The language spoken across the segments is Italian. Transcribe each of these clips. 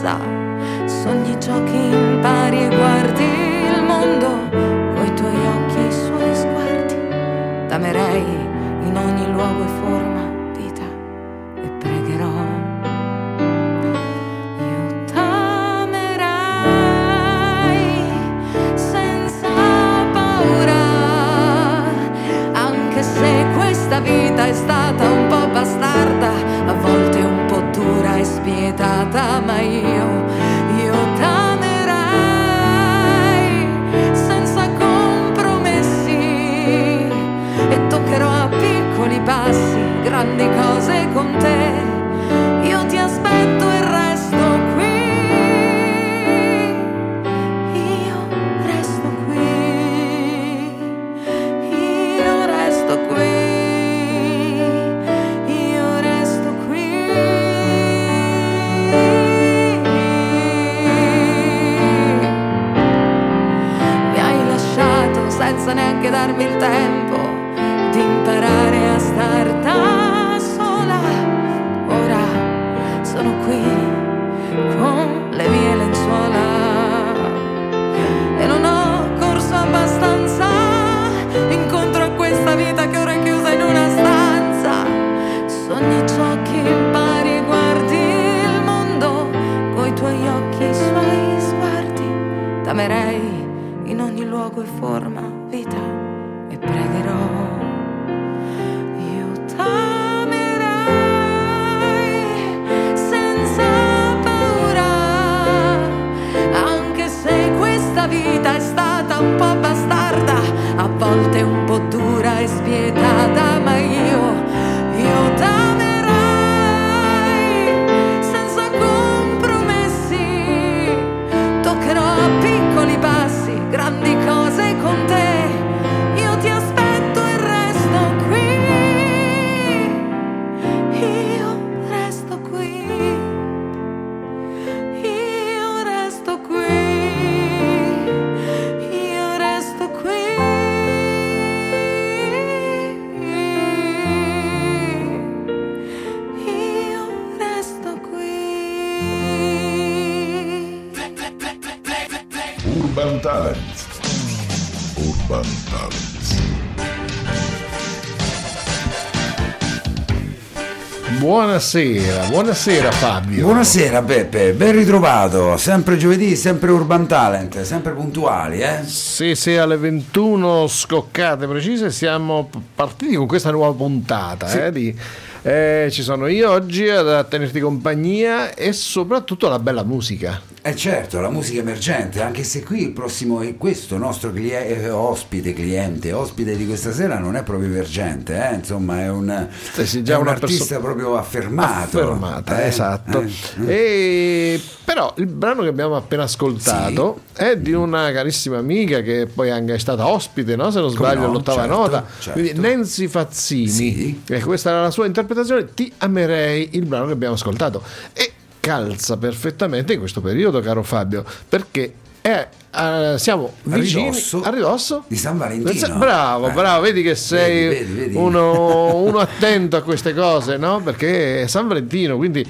sa sogni ciò che Buonasera, buonasera Fabio. Buonasera Beppe, ben ritrovato, sempre giovedì, sempre Urban Talent, sempre puntuali, eh? Sì, sì, alle 21 scoccate precise siamo partiti con questa nuova puntata eh, di eh, ci sono io oggi a tenerti compagnia e soprattutto la bella musica. Eh certo, la musica emergente, anche se qui il prossimo, questo nostro cliente, eh, ospite, cliente, ospite di questa sera non è proprio emergente, eh? insomma è un, sì, sì, già è un artista perso- proprio affermato. Affermata, eh? esatto. Eh, E, però il brano che abbiamo appena ascoltato è di una carissima amica che poi anche è stata ospite, no? se non sbaglio, no, all'ottava certo, nota, certo. quindi Nancy Fazzini. Sì. E questa era la sua interpretazione, Ti amerei, il brano che abbiamo ascoltato. E calza perfettamente in questo periodo, caro Fabio, perché è, eh, siamo A vicini ridosso a ridosso di San Valentino. Bravo, Eh, bravo, vedi che sei vedi, vedi, vedi. Uno, uno attento a queste cose, no? Perché è San Valentino, quindi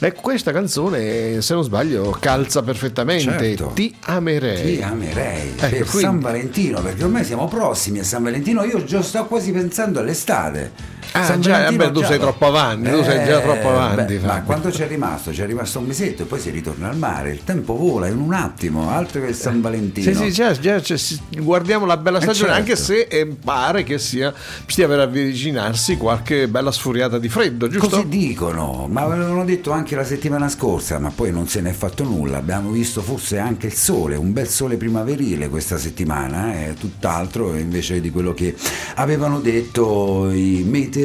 e questa canzone, se non sbaglio, calza perfettamente. Certo. Ti amerei. Ti amerei Ecco, per quindi- San Valentino, perché ormai siamo prossimi a San Valentino. Io già sto quasi pensando all'estate. Ah, San già, vabbè, tu sei troppo avanti, tu sei già troppo avanti, beh, ma quanto c'è rimasto? C'è rimasto un mesetto e poi si ritorna al mare. Il tempo vola in un attimo, altro che San Valentino. Sì, sì, già, già, cioè, si- guardiamo la bella Eh, stagione, certo. anche se eh, pare che sia, stia per avvicinarsi qualche bella sfuriata di freddo, giusto? Così dicono, ma avevano detto anche la settimana scorsa, ma poi non se ne è fatto nulla. Abbiamo visto forse anche il sole, un bel sole primaverile questa settimana, è tutt'altro invece di quello che avevano detto i meteorologi,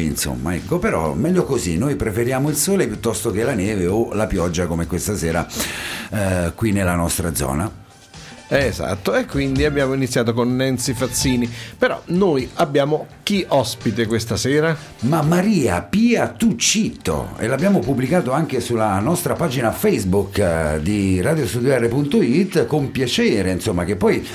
insomma, ecco, però meglio così, noi preferiamo il sole piuttosto che la neve o la pioggia come questa sera eh, qui nella nostra zona. Esatto, e quindi abbiamo iniziato con Nancy Fazzini. Però noi abbiamo chi ospite questa sera? Ma Maria Pia Tuccitto e l'abbiamo pubblicato anche sulla nostra pagina Facebook eh, di radiostudiare.it con piacere, insomma, che poi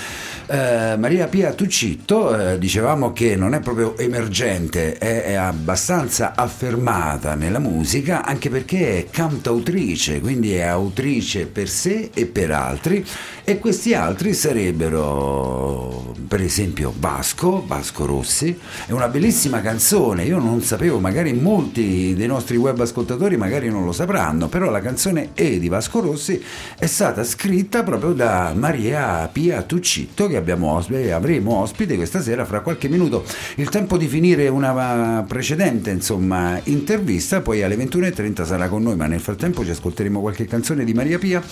eh, Maria Pia Tuccitto eh, dicevamo che non è proprio emergente, è, è abbastanza affermata nella musica anche perché è cantautrice, quindi è autrice per sé e per altri e questi altri sarebbero per esempio Vasco, Vasco Rossi, è una bellissima canzone, io non sapevo, magari molti dei nostri web ascoltatori magari non lo sapranno, però la canzone E di Vasco Rossi è stata scritta proprio da Maria Pia Tuccitto che abbiamo ospite, avremo ospite questa sera fra qualche minuto. Il tempo di finire una precedente insomma, intervista, poi alle 21.30 sarà con noi, ma nel frattempo ci ascolteremo qualche canzone di Maria Pia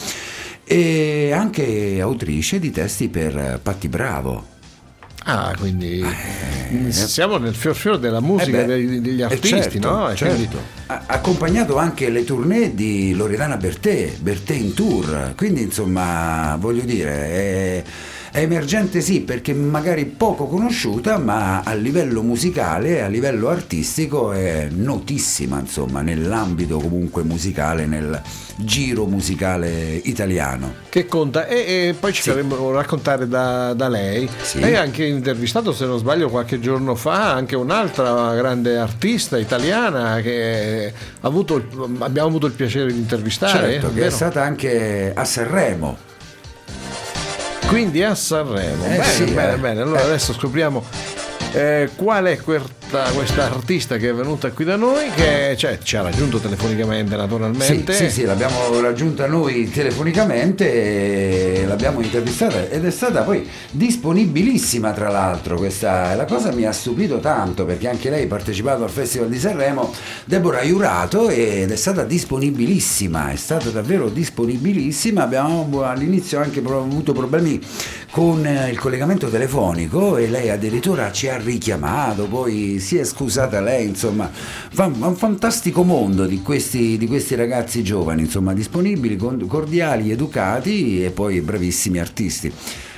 e anche autrice di testi per Patti Bravo. Ah, quindi siamo nel fior fior della musica Eh beh, degli eh artisti, certo, no? Certo. Ha accompagnato anche le tournée di Loredana Bertè, Bertè in tour, quindi insomma voglio dire è emergente sì perché magari poco conosciuta ma a livello musicale, a livello artistico è notissima insomma nell'ambito comunque musicale, nel giro musicale italiano. che conta e, e poi ci Sì. faremo raccontare da, da lei Sì. lei ha anche intervistato se non sbaglio qualche giorno fa anche un'altra grande artista italiana che ha avuto abbiamo avuto il piacere di intervistare Certo, che è stata anche a Sanremo. Quindi a Sanremo Eh bene sì, bene eh. bene allora adesso scopriamo eh, qual è questa, questa artista che è venuta qui da noi che cioè, ci ha raggiunto telefonicamente Sì, naturalmente. Sì, sì, l'abbiamo raggiunta noi telefonicamente e l'abbiamo intervistata ed è stata poi disponibilissima tra l'altro questa la cosa mi ha stupito tanto perché anche lei ha partecipato al Festival di Sanremo Deborah Iurato ed è stata disponibilissima è stata davvero disponibilissima. Abbiamo all'inizio anche avuto problemi con il collegamento telefonico e lei addirittura ci ha richiamato poi si è scusata lei insomma. Fa un fantastico mondo di questi, di questi ragazzi giovani insomma disponibili cordiali educati e poi bravissimi artisti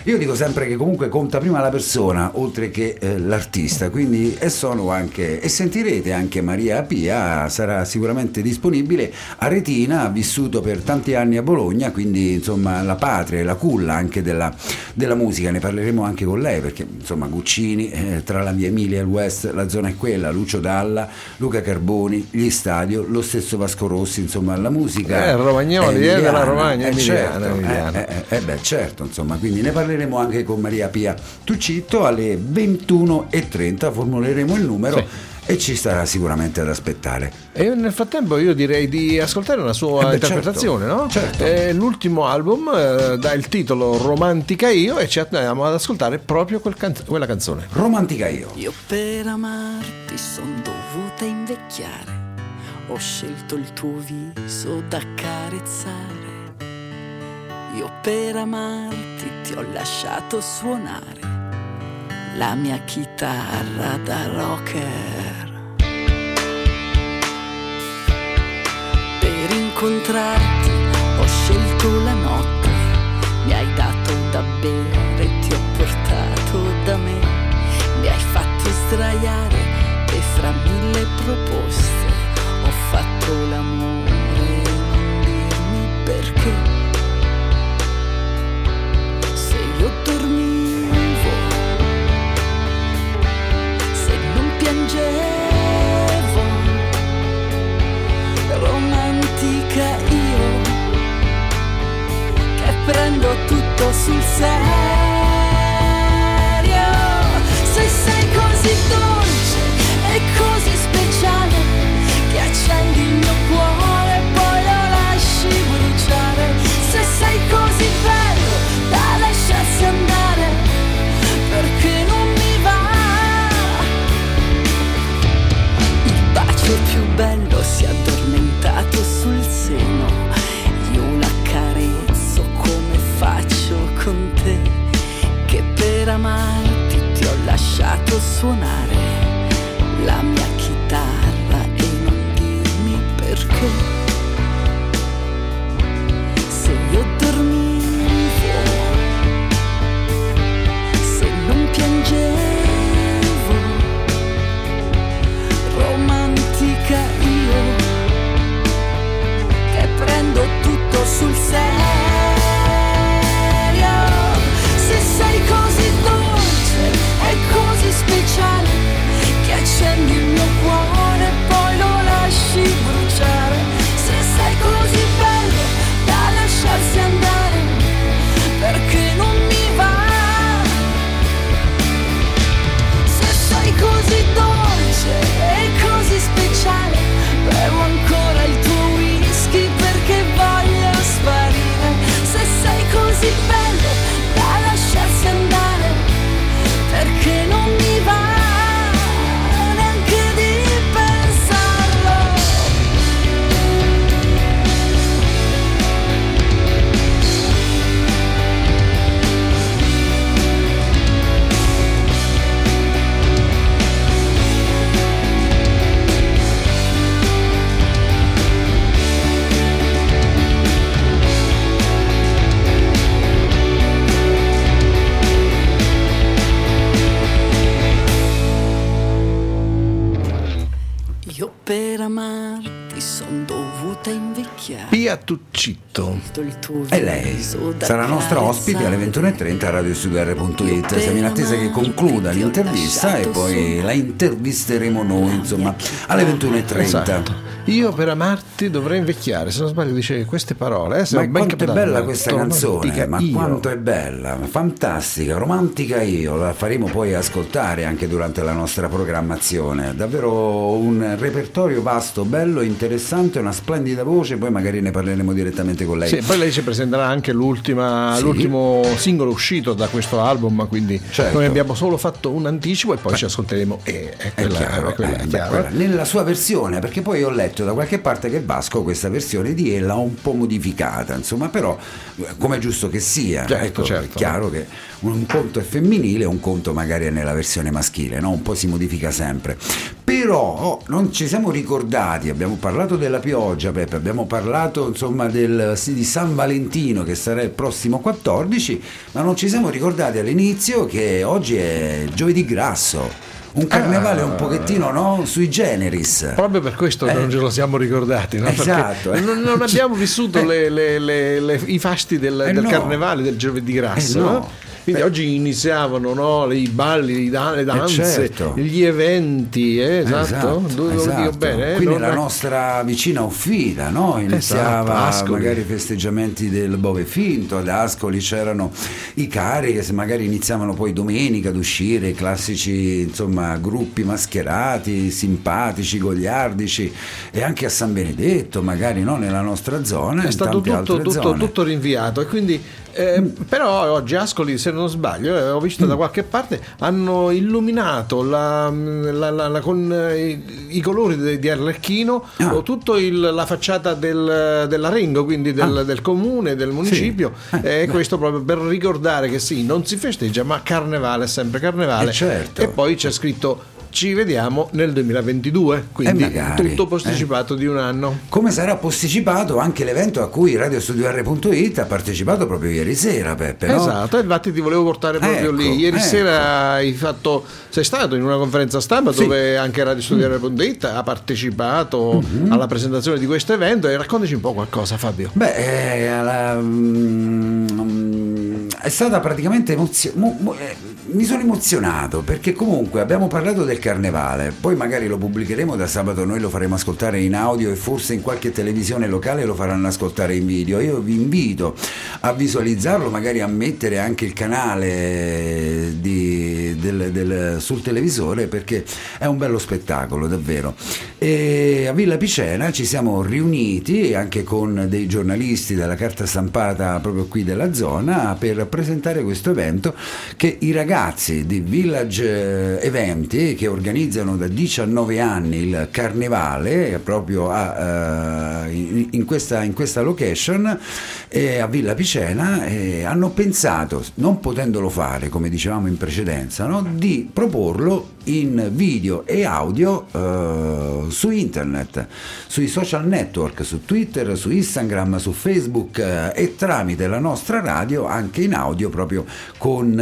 io dico sempre che comunque conta prima la persona oltre che eh, l'artista, quindi e sono anche e sentirete anche Maria Pia sarà sicuramente disponibile. A Retina, ha vissuto per tanti anni a Bologna, quindi insomma la patria e la culla anche della, della musica, ne parleremo anche con lei perché insomma Guccini, eh, tra la mia Emilia e il West, la zona è quella, Lucio Dalla, Luca Carboni, gli Stadio, lo stesso Vasco Rossi, insomma la musica Eh, Romagnoli, è eh, della emiliana, Romagna, eh, emiliana, certo, emiliana. eh, eh, eh beh, certo, insomma, quindi ne parleremo anche con Maria Pia Tuccitto alle 21.30, formuleremo il numero Sì. e ci starà sicuramente ad aspettare. E nel frattempo io direi di ascoltare una sua Eh beh, interpretazione, certo, no? certo. Eh, l'ultimo album eh, dà il titolo Romantica Io e ci andiamo ad ascoltare proprio quel can- quella canzone. Romantica io. Io per amarti son dovuta invecchiare, ho scelto il tuo viso da carezzare. Io per amarti ti ho lasciato suonare la mia chitarra da rocker. Per incontrarti ho scelto la notte, mi hai dato da bere, ti ho portato da me, mi hai fatto sdraiare e fra mille proposte ho fatto l'amore non dirmi perché. Romantica io che prendo tutto sul serio. Se sei così dolce Il tuo sarà nostra ospite alle carezzare. 21.30 a radiostudio.it. Siamo in attesa che concluda l'intervista e poi la intervisteremo noi, insomma, alle 21.30. Esatto. Io per amarti dovrei invecchiare, se non sbaglio dice queste parole. Eh, Ma quanto è bella questa canzone, ma io. quanto è bella, fantastica, romantica io, la faremo poi ascoltare anche durante la nostra programmazione. Davvero un repertorio vasto, bello, interessante, una splendida voce, poi magari ne parleremo direttamente con lei. Sì, poi lei ci presenterà anche l'ultima- Sì. l'ultimo singolo uscito da questo album, quindi Certo. noi abbiamo solo fatto un anticipo e poi ci ascolteremo e è È quella, chiaro, è quella, eh, è beh, chiaro. quella- nella sua versione, perché poi ho letto da qualche parte che Vasco questa versione di Ella ha un po' modificata, insomma, però eh, come è giusto che sia, Certo, ecco, certo. è chiaro che un conto è femminile, un conto magari è nella versione maschile, no? un po' si modifica sempre. Però oh, non ci siamo ricordati, abbiamo parlato della pioggia, Peppe, abbiamo parlato insomma del, sì, di San Valentino che sarà il prossimo 14, ma non ci siamo ricordati all'inizio che oggi è giovedì grasso. Un carnevale un pochettino no? sui generis. Proprio per questo Eh. non ce lo siamo ricordati, no? Esatto, eh. non, non abbiamo vissuto Eh. le- le- le- le- i fasti del, Eh del no. carnevale del giovedì grasso. Eh no. Quindi oggi iniziavano no, i balli, le danze, certo. gli eventi, eh, esatto, Dove lo dico esatto. bene. eh, Quindi non- la nostra vicina Uffida, no? iniziava Esatto, magari i festeggiamenti del Bove Finto, ad Ascoli c'erano i cari che se magari iniziavano poi domenica ad uscire, i classici insomma, gruppi mascherati, simpatici, gogliardici e anche a San Benedetto, magari no? nella nostra zona, è stato tutto, tutto- tutto rinviato e quindi eh, però oggi Ascoli se non sbaglio eh, ho visto Mm. da qualche parte hanno illuminato la- la- la- la- con eh, i, i colori de- di Arlecchino Ah. il- la facciata del, dell'Arengo quindi del, Ah. del comune del municipio Eh, e questo proprio per ricordare che sì non si festeggia ma carnevale è sempre carnevale Eh, certo. e poi c'è scritto ci vediamo nel 2022 quindi magari, tutto posticipato di un anno Come sarà posticipato anche l'evento a cui RadioStudioR.it ha partecipato proprio ieri sera, Peppe? no? Esatto, e infatti ti volevo portare proprio Ecco, lì. Ieri ecco. sera hai fatto, sei stato in una conferenza stampa Sì. dove anche Radio Studiare.it ha partecipato Mhm. alla presentazione di questo evento e raccontaci un po' qualcosa Fabio. Beh, eh, alla- mm, è stata praticamente emozio- mo- mo- eh, mi sono emozionato perché comunque abbiamo parlato del carnevale, poi magari lo pubblicheremo da sabato, noi lo faremo ascoltare in audio e forse in qualche televisione locale lo faranno ascoltare in video. Io vi invito a visualizzarlo, magari a mettere anche il canale di- del- del- sul televisore perché è un bello spettacolo davvero. E a Villa Picena ci siamo riuniti anche con dei giornalisti della carta stampata proprio qui della zona per presentare questo evento che i ragazzi di Village eh, Eventi che organizzano da 19 anni il carnevale proprio a, eh, in, in questa, in questa location eh, a Villa Picena eh, hanno pensato, non potendolo fare come dicevamo in precedenza, no, di proporlo in video e audio eh, su internet, sui social network, su Twitter, su Instagram, su Facebook eh, e tramite la nostra radio anche in audio proprio con,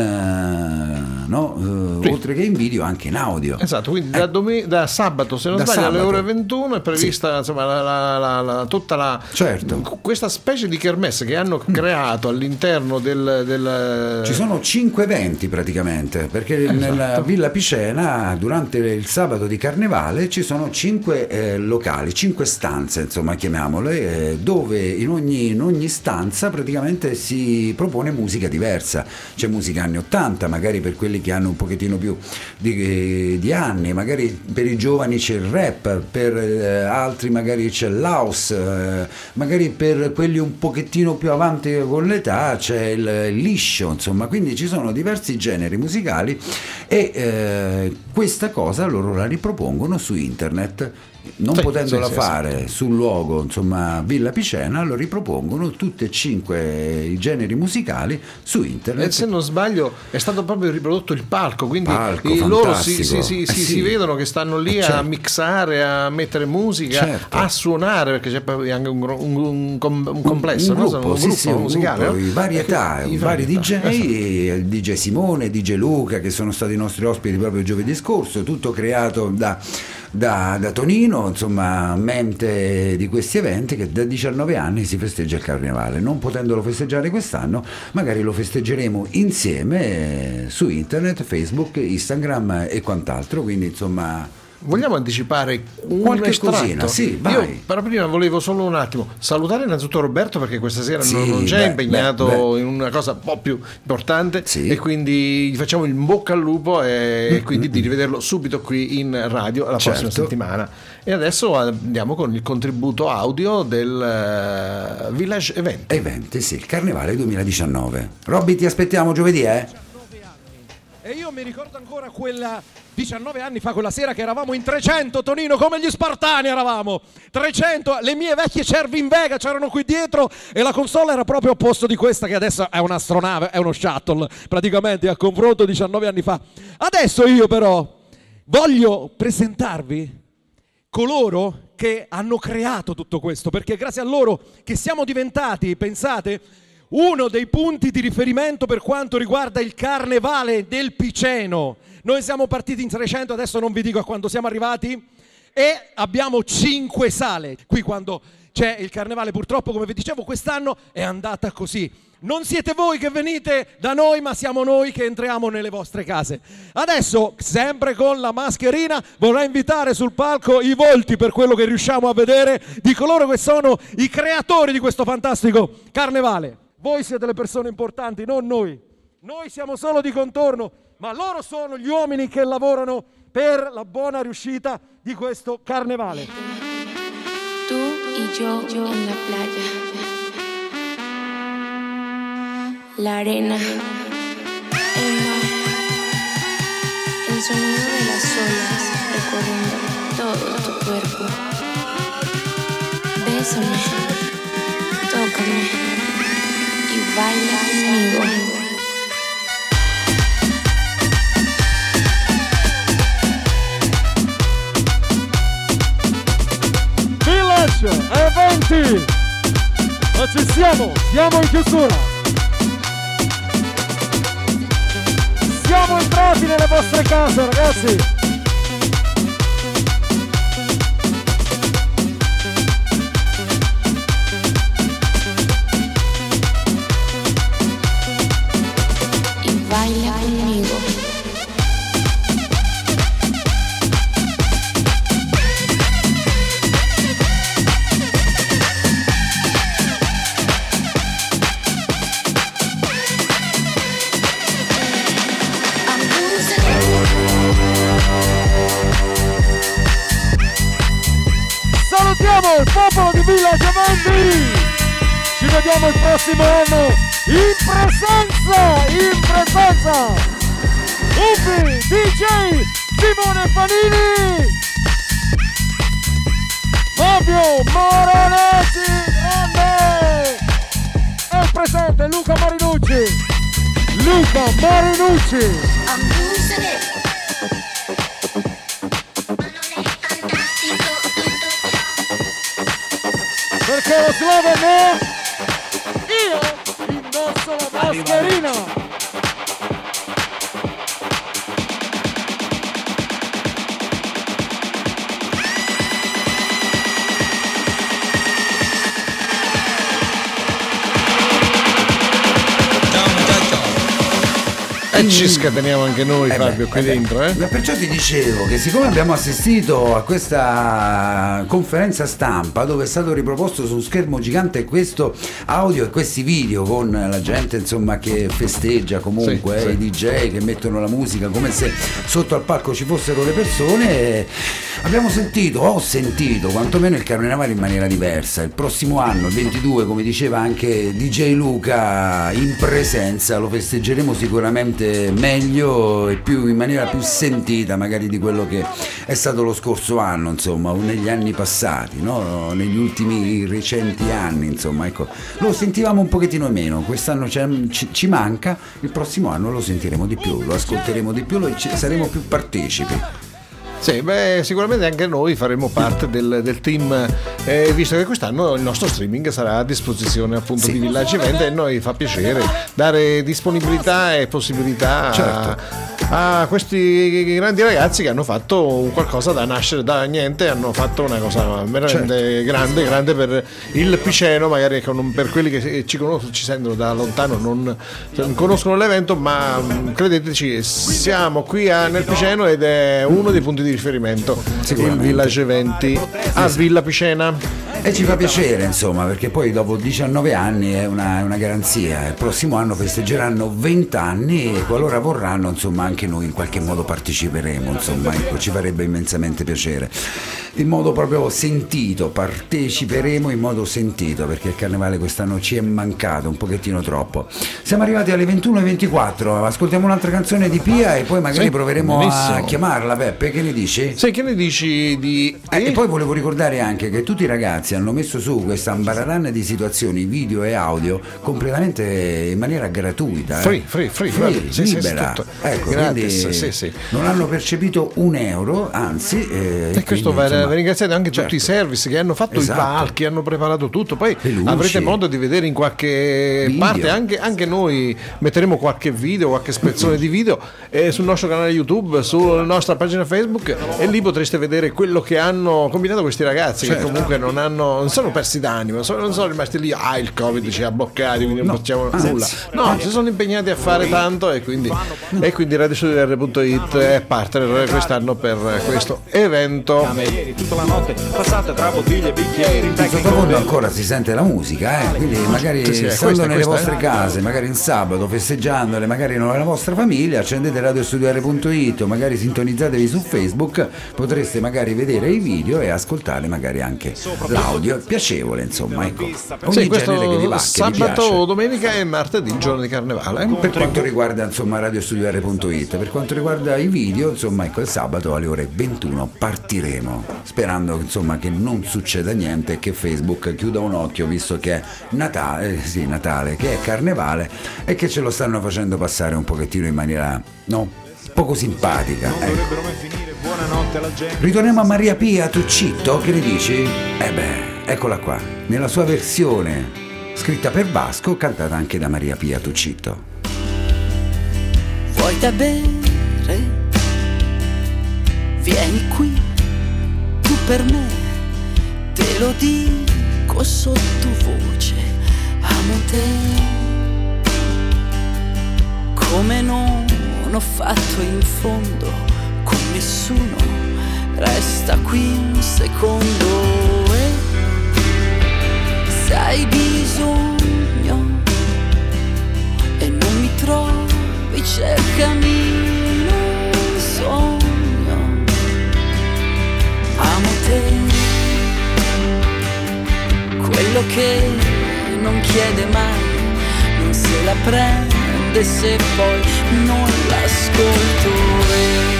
no, eh, Sì. oltre che in video anche in audio. Esatto, quindi da, domen- da sabato, se non Da sbaglio, alle sabato. ore 21 è prevista insomma, la- la- la- tutta la, Certo. questa specie di kermesse che hanno creato all'interno del... del- Ci sono cinque eventi praticamente, perché Esatto. nella Villa Picena durante il sabato di carnevale ci sono cinque eh, locali, cinque stanze, insomma chiamiamole, eh, dove in ogni, in ogni stanza praticamente si propone musica diversa. C'è musica anni 80, magari per quelli che hanno un pochettino più di, di anni, magari per i giovani c'è il rap, per eh, altri magari c'è l'house, eh, magari per quelli un pochettino più avanti con l'età c'è il, il liscio, insomma, quindi ci sono diversi generi musicali e eh, questa cosa loro la ripropongono su internet. Non Sì, potendola sì, sì, fare sul luogo, insomma, Villa Picena, lo ripropongono tutti e cinque i generi musicali su internet. E se non sbaglio è stato proprio riprodotto il palco, quindi Palco, loro si, si- si- Eh si- sì. vedono che stanno lì Eh a certo. mixare, a mettere musica, Certo. a suonare, perché c'è anche un, un- un un complesso, un no? gruppo, un sì, gruppo sì, musicale. gruppo, no? varietà, Eh, i vari DJ, esatto. DJ Simone, DJ Luca che sono stati i nostri ospiti proprio giovedì scorso, tutto creato da, da- da Tonino, insomma, mente di questi eventi che da 19 anni si festeggia il carnevale. Non potendolo festeggiare quest'anno, magari lo festeggeremo insieme su internet, Facebook, Instagram e quant'altro, quindi insomma... Vogliamo anticipare un Qualche estratto? cosina, sì, vai. Io però prima volevo solo un attimo salutare innanzitutto Roberto perché questa sera Sì, non, non c'è, beh, impegnato beh, beh. in una cosa un po' più importante Sì. e quindi gli facciamo il bocca al lupo e quindi di rivederlo subito qui in radio la prossima Certo. settimana. E adesso andiamo con il contributo audio del eh, Village Event. Eventi, sì, il carnevale 2019. Robby, ti aspettiamo giovedì, eh? E io mi ricordo ancora quella 19 anni fa, quella sera che eravamo in 300, Tonino, come gli Spartani eravamo. 300, le mie vecchie cervi in Vega c'erano qui dietro e la console era proprio a posto di questa che adesso è un'astronave, è uno shuttle, praticamente a confronto 19 anni fa. Adesso io però voglio presentarvi coloro che hanno creato tutto questo, perché grazie a loro che siamo diventati, pensate, uno dei punti di riferimento per quanto riguarda il carnevale del Piceno. Noi siamo partiti in 300, adesso non vi dico a quando siamo arrivati, e abbiamo cinque sale. Qui quando c'è il carnevale purtroppo, come vi dicevo, quest'anno è andata così. Non siete voi che venite da noi, ma siamo noi che entriamo nelle vostre case. Adesso, sempre con la mascherina, vorrei invitare sul palco i volti per quello che riusciamo a vedere di coloro che sono i creatori di questo fantastico carnevale. Voi siete le persone importanti, non noi. Noi siamo solo di contorno, ma loro sono gli uomini che lavorano per la buona riuscita di questo carnevale. Tú y yo en la playa. La arena, el mar, el sonido de las olas recorriendo todo tu cuerpo. Bésame, tócame baila conmigo. Village, eventi! Ma ci siamo, siamo in chiusura! Siamo entrati nelle vostre case, ragazzi! Simone Fanini! Fabio Moranetti, grande! Il presente Luca Marinucci! Luca Marinucci! Perché lo slogan è E ci scateniamo anche noi, Eh Fabio, beh, qui eh dentro, eh? Ma Perciò ti dicevo che siccome abbiamo assistito a questa conferenza stampa dove è stato riproposto su schermo gigante questo audio e questi video con la gente insomma che festeggia comunque, Sì, eh, sì. i DJ che mettono la musica come se sotto al palco ci fossero le persone, abbiamo sentito, ho sentito quantomeno il carnevale in maniera diversa. Il prossimo anno, il 22, come diceva anche DJ Luca, in presenza lo festeggeremo sicuramente meglio e più, in maniera più sentita magari di quello che è stato lo scorso anno, insomma, o negli anni passati, no? negli ultimi recenti anni, insomma, ecco, lo sentivamo un pochettino meno, quest'anno ci, ci manca, il prossimo anno lo sentiremo di più, lo ascolteremo di più, lo- saremo più partecipi. Sì, beh, sicuramente anche noi faremo parte del, del team, eh, visto che quest'anno il nostro streaming sarà a disposizione appunto Sì. di Village Event e a noi fa piacere dare disponibilità e possibilità a- Certo. a, questi grandi ragazzi che hanno fatto un qualcosa da nascere da niente, hanno fatto una cosa veramente Certo. grande, grande per il Piceno, magari per quelli che ci conoscono, ci sentono da lontano, non, non conoscono l'evento, ma mh, credeteci, siamo qui a- nel Piceno ed è uno dei punti di riferimento, il. Village Eventi a Villa Picena. E ci fa piacere, insomma, perché poi dopo 19 anni è una, è una garanzia. Il prossimo anno festeggeranno 20 anni e qualora vorranno, insomma, anche noi in qualche modo parteciperemo, insomma, ecco, ci farebbe immensamente piacere. In modo proprio sentito, parteciperemo in modo sentito, perché il carnevale quest'anno ci è mancato un pochettino troppo. Siamo arrivati alle 21.24, ascoltiamo un'altra canzone di Pia e poi magari Sì, proveremo a benissimo. chiamarla, Peppe, che ne dici? Sai che ne dici di... Eh, e poi volevo ricordare anche che tutti i ragazzi hanno messo su questa ambaradan di situazioni video e audio completamente in maniera gratuita. eh. Free, free, free, sì, sì, libera. sì, tutto. ecco, Gratis, sì, sì. non hanno percepito un euro, anzi... eh, E questo va, insomma, ringraziato anche certo. tutti i service che hanno fatto Esatto. i palchi, hanno preparato tutto. Poi avrete modo di vedere in qualche Video. parte, anche, anche noi metteremo qualche video, qualche spezzone di video eh, sul nostro canale YouTube, sulla nostra pagina Facebook e lì potreste vedere quello che hanno combinato questi ragazzi Certo. che comunque non hanno non sono persi d'animo, sono- non sono rimasti lì, ah il Covid ci ha bloccati, quindi non No, facciamo anzi. nulla. No, si sono impegnati a fare tanto e quindi, e quindi RadioStudio.it è partner quest'anno per questo evento. Camerieri tutta la notte passate tra bottiglie e bicchieri In sottofondo ancora si sente la musica, eh? quindi magari Sì, sì, è stando questa, nelle vostre eh. case, magari in sabato, festeggiandole, magari nella vostra famiglia, accendete radiostudiare.it o magari sintonizzatevi su Facebook, potreste magari vedere i video e ascoltare magari anche l'audio, piacevole insomma, ecco. Ogni Sì, genere che vi va, sabato, domenica e martedì, il giorno di carnevale. eh. Per quanto riguarda insomma radiostudiare.it, per quanto riguarda i video, insomma ecco il sabato alle ore 21 partiremo, sperando insomma che non succeda niente e che Facebook chiuda un occhio visto che è Natale, eh, sì, Natale, che è carnevale e che ce lo stanno facendo passare un pochettino in maniera no, poco simpatica. ecco. dovrebbero mai finire buonanotte alla gente Ritorniamo a Maria Pia Tuccitto, che ne dici? Eh beh, eccola qua, nella sua versione scritta per Vasco, cantata anche da Maria Pia Tuccitto. Vuoi da bere? Vieni qui, tu per me, te lo dico sottovoce, amo te. Come non ho fatto in fondo con nessuno, resta qui un secondo e se hai bisogno e non mi trovi, cercami un sogno. Amo te, quello che non chiede mai, non se la prende se poi non l'ascolto. E-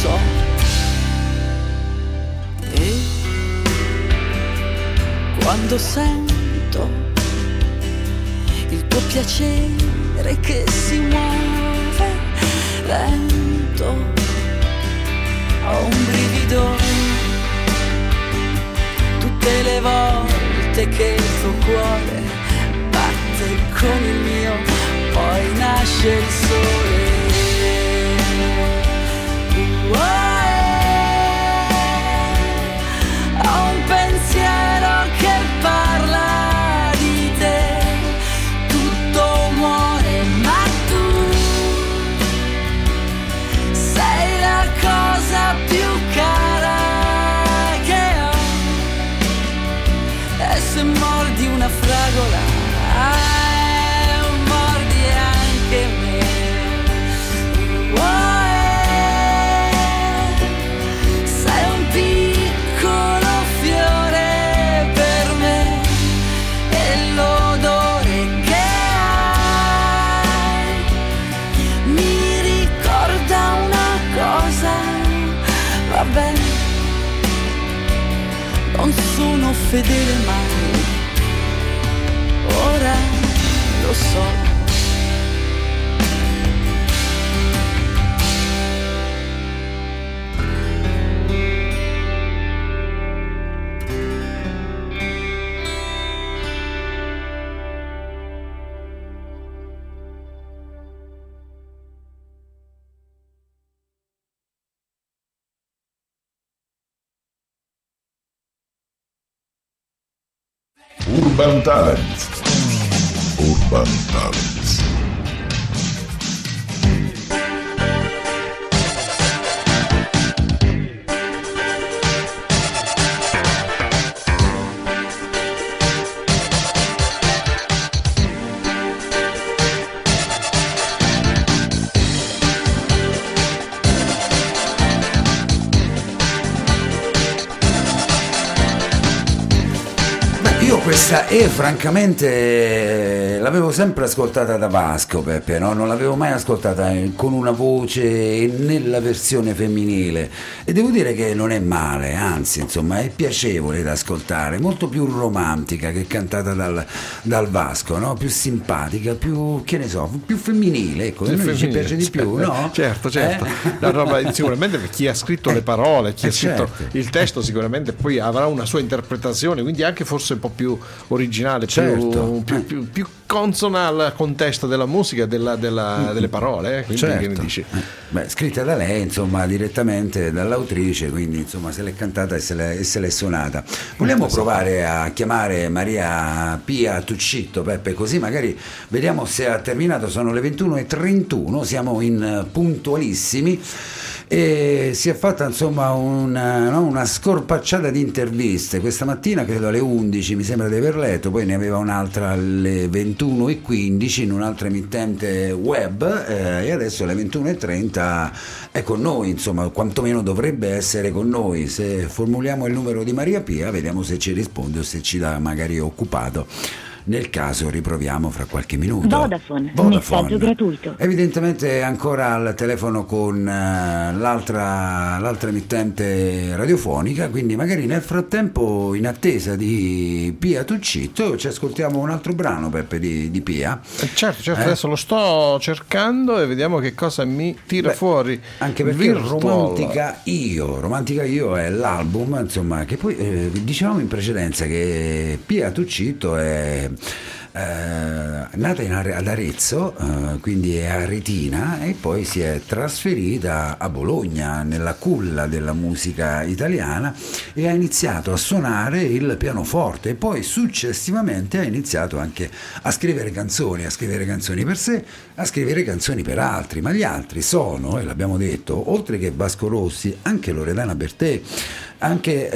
so. E quando sento il tuo piacere che si muove lento, ho un brivido tutte le volte che il tuo cuore batte con il mio, poi nasce il sole. Whoa! Sono fedele Talent. Urban Talent. Questa e francamente eh, l'avevo sempre ascoltata da Vasco Peppe, no? non l'avevo mai ascoltata eh, con una voce nella versione femminile e devo dire che non è male, anzi insomma è piacevole da ascoltare, molto più romantica che cantata dal, dal Vasco, no? più simpatica, più che ne so, più femminile, ecco, a noi ci femminile, piace di più, certo, no? Certo, certo. Eh? La roba- sicuramente per chi ha scritto le parole, chi eh, ha scritto certo. il testo, sicuramente poi avrà una sua interpretazione, quindi anche forse un po' più originale, più- Certo. più, più- più consona al contesto della musica della- della- delle parole. eh, Quindi che ne Certo. dici? Eh, Beh, scritta da lei, insomma, direttamente dall'autrice, quindi insomma se l'è cantata e se l'è, e se l'è suonata. Vogliamo provare a chiamare Maria Pia Tuccitto, Peppe, così magari vediamo se ha terminato, sono le 21.31, siamo in eh, puntualissimi. E si è fatta insomma una, no, una scorpacciata di interviste. Questa mattina credo alle 11 mi sembra di aver letto poi ne aveva un'altra alle 21.15 in un'altra emittente web eh, e adesso alle 21.30 è con noi insomma quantomeno dovrebbe essere con noi. Se formuliamo il numero di Maria Pia vediamo se ci risponde o se ci dà magari occupato nel caso riproviamo fra qualche minuto Vodafone, messaggio gratuito. Evidentemente ancora al telefono con eh, l'altra, l'altra emittente radiofonica, quindi magari nel frattempo, in attesa di Pia Tuccitto, ci ascoltiamo un altro brano, Peppe, di, di Pia. Eh, Certo, certo, Eh? adesso lo sto cercando e vediamo che cosa mi tira Beh, fuori. Anche perché Virtual. Romantica Io, Romantica Io è l'album, insomma, che poi eh, dicevamo in precedenza che Pia Tuccitto è nata in Are- ad Arezzo, eh, quindi è aretina e poi si è trasferita a Bologna, nella culla della musica italiana e ha iniziato a suonare il pianoforte. E poi successivamente ha iniziato anche a scrivere canzoni, a scrivere canzoni per sé, a scrivere canzoni per altri, ma gli altri sono, e l'abbiamo detto, oltre che Vasco Rossi, anche Loredana Bertè, anche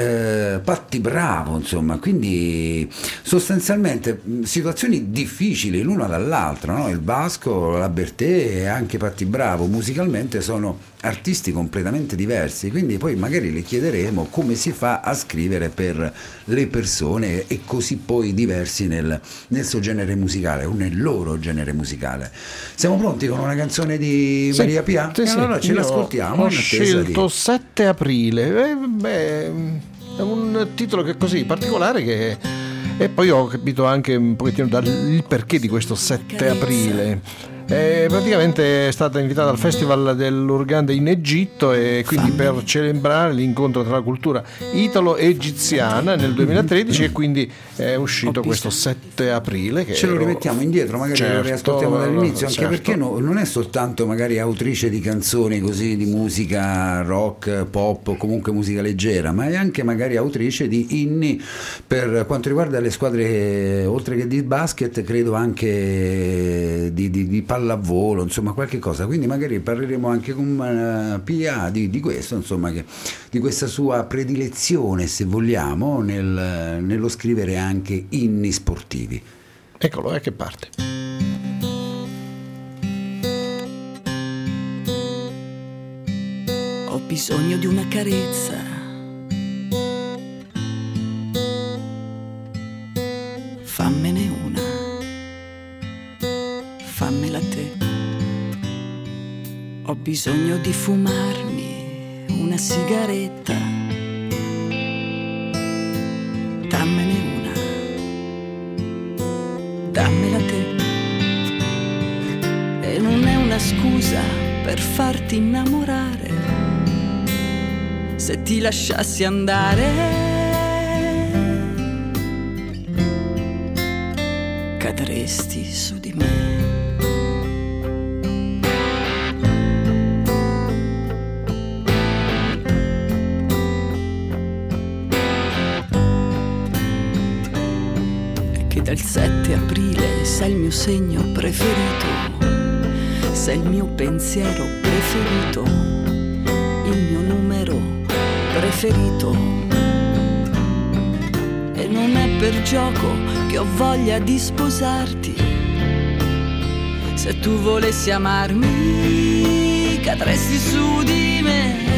eh, Patti Bravo, insomma, quindi sostanzialmente mh, situazioni difficili l'una dall'altra, no? il Vasco, la Bertè e anche Patti Bravo musicalmente sono artisti completamente diversi, quindi poi magari le chiederemo come si fa a scrivere per le persone e così poi diversi nel, nel suo genere musicale o nel loro genere musicale. Siamo pronti con una canzone di Sì, Maria Pia? sì, E sì, allora ce l'ascoltiamo. Ho scelto di- 7 aprile. Eh, beh, è un titolo che è così particolare che. E poi ho capito anche un pochettino dal il perché di questo 7 aprile. Eh, praticamente è stata invitata al Festival dell'Urganda in Egitto e quindi per celebrare l'incontro tra la cultura italo-egiziana nel 2013 e quindi è uscito questo 7 aprile. Che Ce lo ero- rimettiamo indietro, magari Certo, lo riascoltiamo dall'inizio, anche certo. perché no- non è soltanto magari autrice di canzoni così di musica rock, pop o comunque musica leggera, ma è anche magari autrice di inni per quanto riguarda le squadre, oltre che di basket, credo anche di, di- di pallavolo, insomma qualche cosa. Quindi magari parleremo anche con eh, Pia di, di questo, insomma, che- di questa sua predilezione, se vogliamo, nel- nello scrivere anche inni sportivi. Eccolo, è che parte. Ho bisogno di una carezza. Fammene una. Fammela te. Ho bisogno di fumarmi una sigaretta. Per farti innamorare. Se ti lasciassi andare, cadresti su di me. È che dal 7 aprile sei il mio segno preferito, sei il mio pensiero preferito, il mio numero preferito. E non è per gioco che ho voglia di sposarti. Se tu volessi amarmi, cadresti su di me,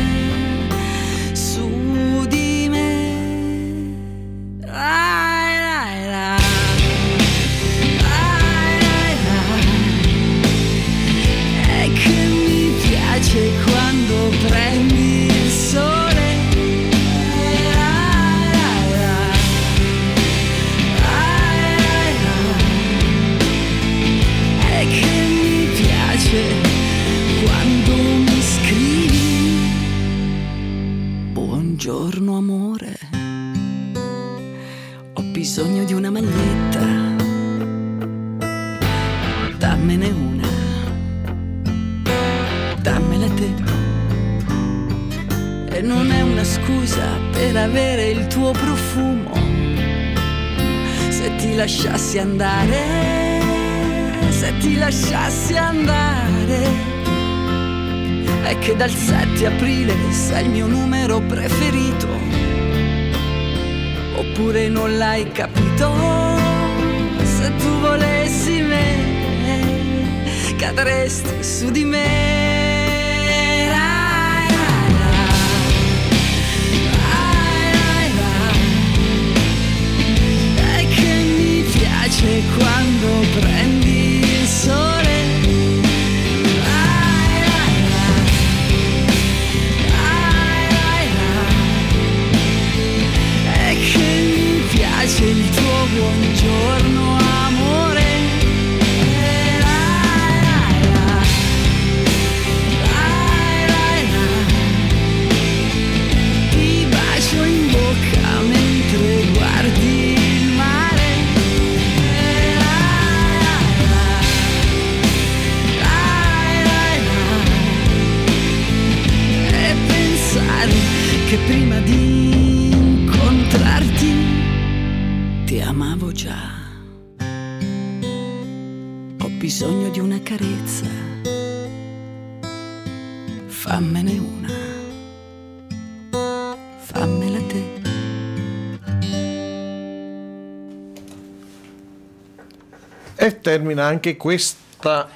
che dal 7 aprile sei il mio numero preferito. Oppure non l'hai capito? Se tu volessi me, cadresti su di me. È che mi piace quando prendi buongiorno amore. Termina anche questa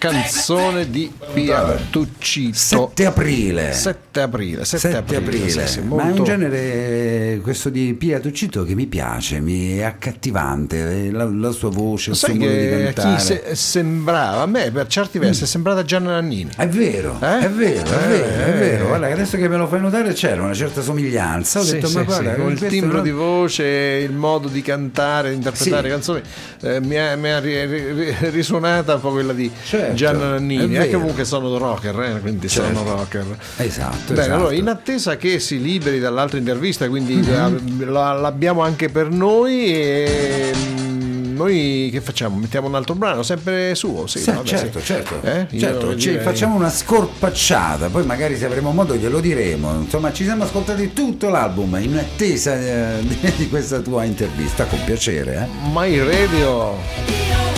canzone di Pia Tuccito. 7 aprile. 7 aprile. 7, 7 aprile. aprile. sì, sì, Ma è un molto- genere questo di Pia Tuccito che mi piace, mi è accattivante, eh, la, la sua voce, il suo modo di cantare. chi se- sembrava, a me per certi versi è sembrata Gianna Nannini. È vero, Eh? è vero, è Eh, vero, è eh. vero. Guarda, adesso che me lo fai notare c'era una certa somiglianza. Ho Sì, detto, ma guarda, con il timbro no- di voce, il modo di cantare, di interpretare canzoni, eh, mi ha, mi ha ri- ri- risuonata un po' quella di Certo, Gianna è Nannini. vero. E comunque sono rocker, eh, quindi Certo. sono rocker. Esatto, Bene, esatto. allora in attesa che si liberi dall'altra intervista, quindi Mhm. eh, la- l'abbiamo anche per noi. E, mm, noi che facciamo? Mettiamo un altro brano, sempre suo? Sì, Sì, vabbè, certo, sì. certo, Eh? Io certo. Direi- facciamo una scorpacciata, poi magari se avremo modo glielo diremo. Insomma, ci siamo ascoltati tutto l'album in attesa eh, di, di questa tua intervista, con piacere. Eh? My Radio.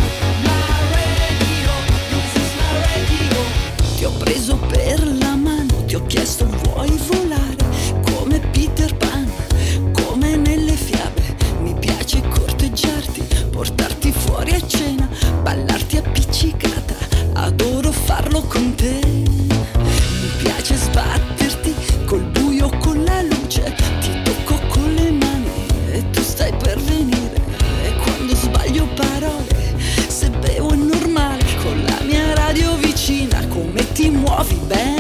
Preso per la mano, ti ho chiesto vuoi come ti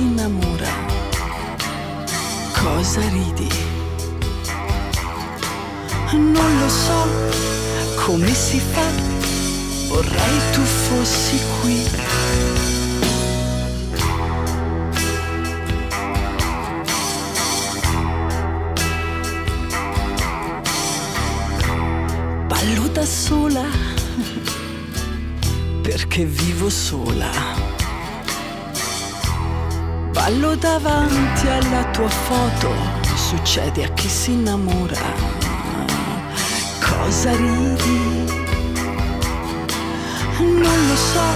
si innamora. Cosa ridi? Non lo so come si fa, vorrei tu fossi qui. Ballo da sola perché vivo sola. Ballo davanti alla tua foto, succede a chi si innamora. Cosa ridi? Non lo so,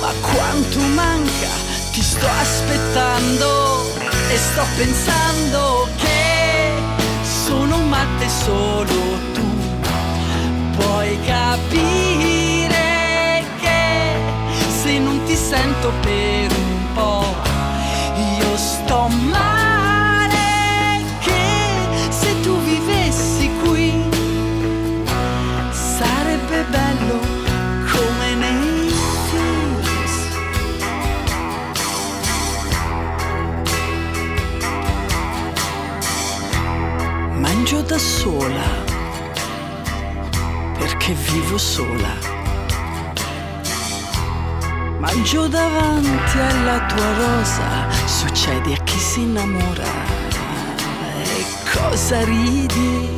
ma quanto manca, ti sto aspettando e sto pensando che sono matte solo tu puoi capire che se non ti sento per un po' io sto male che se tu vivessi qui sarebbe bello come nei films mangio da sola perché vivo sola. Mangio davanti alla tua rosa, succede a chi si innamora. E cosa ridi?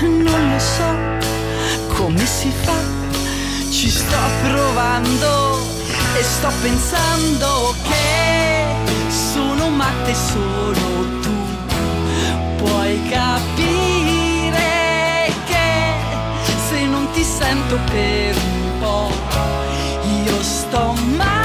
Non lo so come si fa, ci sto provando e sto pensando che sono matte solo tu. Puoi capire che se non ti sento per un po' io sto male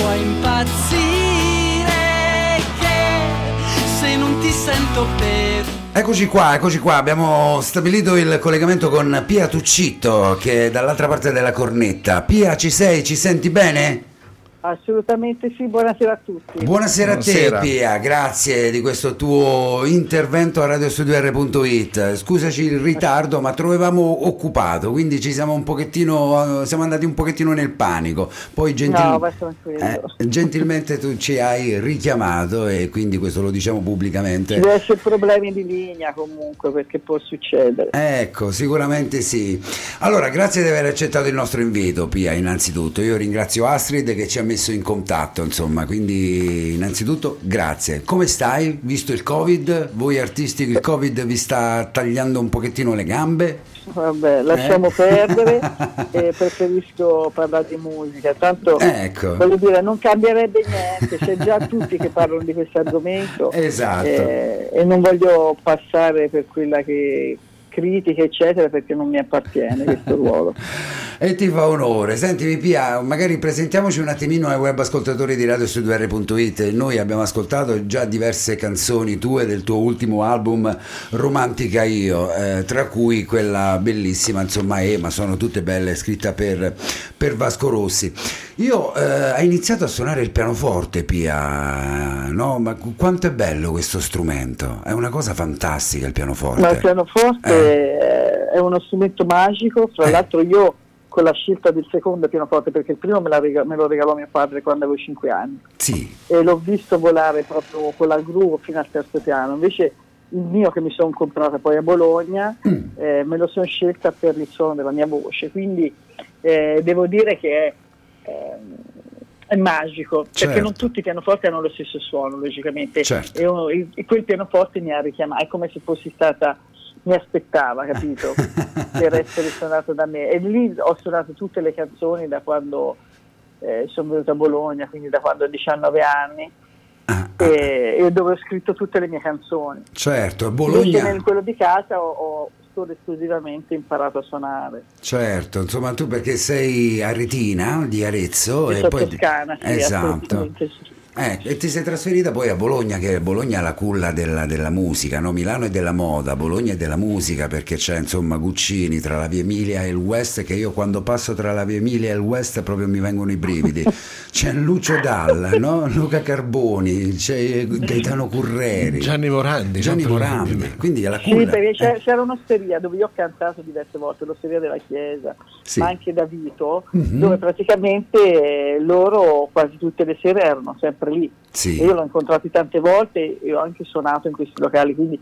puoi impazzire che se non ti sento per Eccoci qua, eccoci qua, abbiamo stabilito il collegamento con Pia Tuccitto che è dall'altra parte della cornetta. Pia, ci sei? Ci senti bene? Assolutamente sì, buonasera a tutti. Buonasera, a Buonasera. te Pia, grazie di questo tuo intervento a radiostudio.it. Scusaci il ritardo, ma trovavamo occupato, quindi ci siamo un pochettino siamo andati un pochettino nel panico. Poi gentil- No, eh, gentilmente tu ci hai richiamato e quindi questo lo diciamo Ci pubblicamente. deve essere problemi di linea comunque perché può succedere. Ecco, sicuramente sì. Allora, grazie di aver accettato il nostro invito, Pia, innanzitutto. Io ringrazio Astrid che ci ha messo in contatto, insomma, quindi innanzitutto grazie. Come stai, visto il Covid? Voi artisti il Covid vi sta tagliando un pochettino le gambe? Vabbè, lasciamo Eh? perdere e preferisco parlare di musica. Tanto Ecco. voglio dire, non cambierebbe niente, c'è già tutti che parlano di questo argomento Esatto. eh, e non voglio passare per quella che critica eccetera perché non mi appartiene questo ruolo. E ti fa onore. Senti, Pia, magari presentiamoci un attimino ai web ascoltatori di radiostudio.it. Noi abbiamo ascoltato già diverse canzoni tue del tuo ultimo album Romantica Io, eh, tra cui quella bellissima, insomma, E, ma sono tutte belle, scritta per, per Vasco Rossi. Io eh, hai iniziato a suonare il pianoforte, Pia, no? Ma qu- quanto è bello questo strumento? È una cosa fantastica il pianoforte. Ma il pianoforte eh, è uno strumento magico, fra l'altro io con la scelta del secondo pianoforte, perché il primo me, rega- me lo regalò mio padre quando avevo 5 anni Sì. e l'ho visto volare proprio con la gru fino al terzo piano, invece il mio che mi sono comprata poi a Bologna, eh, me lo sono scelta per il suono della mia voce, quindi eh, devo dire che è, ehm, è magico, perché Certo. non tutti i pianoforti hanno lo stesso suono, logicamente, Certo. e, uno- e quel pianoforte mi ha richiamato, è come se fossi stata, mi aspettava, capito, per essere suonato da me. E lì ho suonato tutte le canzoni da quando eh, sono venuta a Bologna, quindi da quando ho 19 anni, e, e dove ho scritto tutte le mie canzoni. Certo, Invece Bologna. nel quello di casa ho, ho solo esclusivamente imparato a suonare. Certo, insomma tu perché sei aretina di Arezzo Io e poi toscana, sì, esatto. Sì. Eh, e ti sei trasferita poi a Bologna, che Bologna è la culla della, della musica, no? Milano è della moda, Bologna è della musica perché c'è insomma Guccini tra la Via Emilia e il West, che io quando passo tra la Via Emilia e il West proprio mi vengono i brividi. C'è Lucio Dalla, no? Luca Carboni, c'è Gaetano Curreri, Gianni Morandi. Gianni? Morandi, quindi è la Sì, culla. perché c'è- Eh, c'era un'osteria dove io ho cantato diverse volte, l'osteria della chiesa, Sì. ma anche da Vito, Mhm. dove praticamente loro quasi tutte le sere erano sempre lì. Sì. Io l'ho incontrati tante volte e ho anche suonato in questi locali, quindi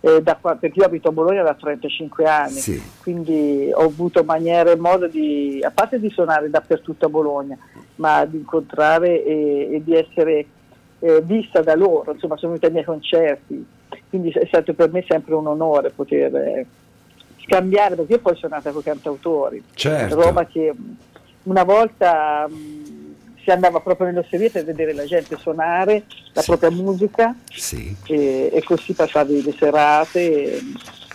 eh, da perché io abito a Bologna da 35 anni, Sì. quindi ho avuto maniera e modo di, a parte di suonare dappertutto a Bologna, ma di incontrare e, e di essere eh, vista da loro, insomma sono venuti ai miei concerti, quindi è stato per me sempre un onore poter eh, scambiare, perché io poi sono nata con i cantautori, Certo. roba che una volta mh, si andava proprio nell'osteria per vedere la gente suonare la propria musica Sì. e, e così passavi le serate e,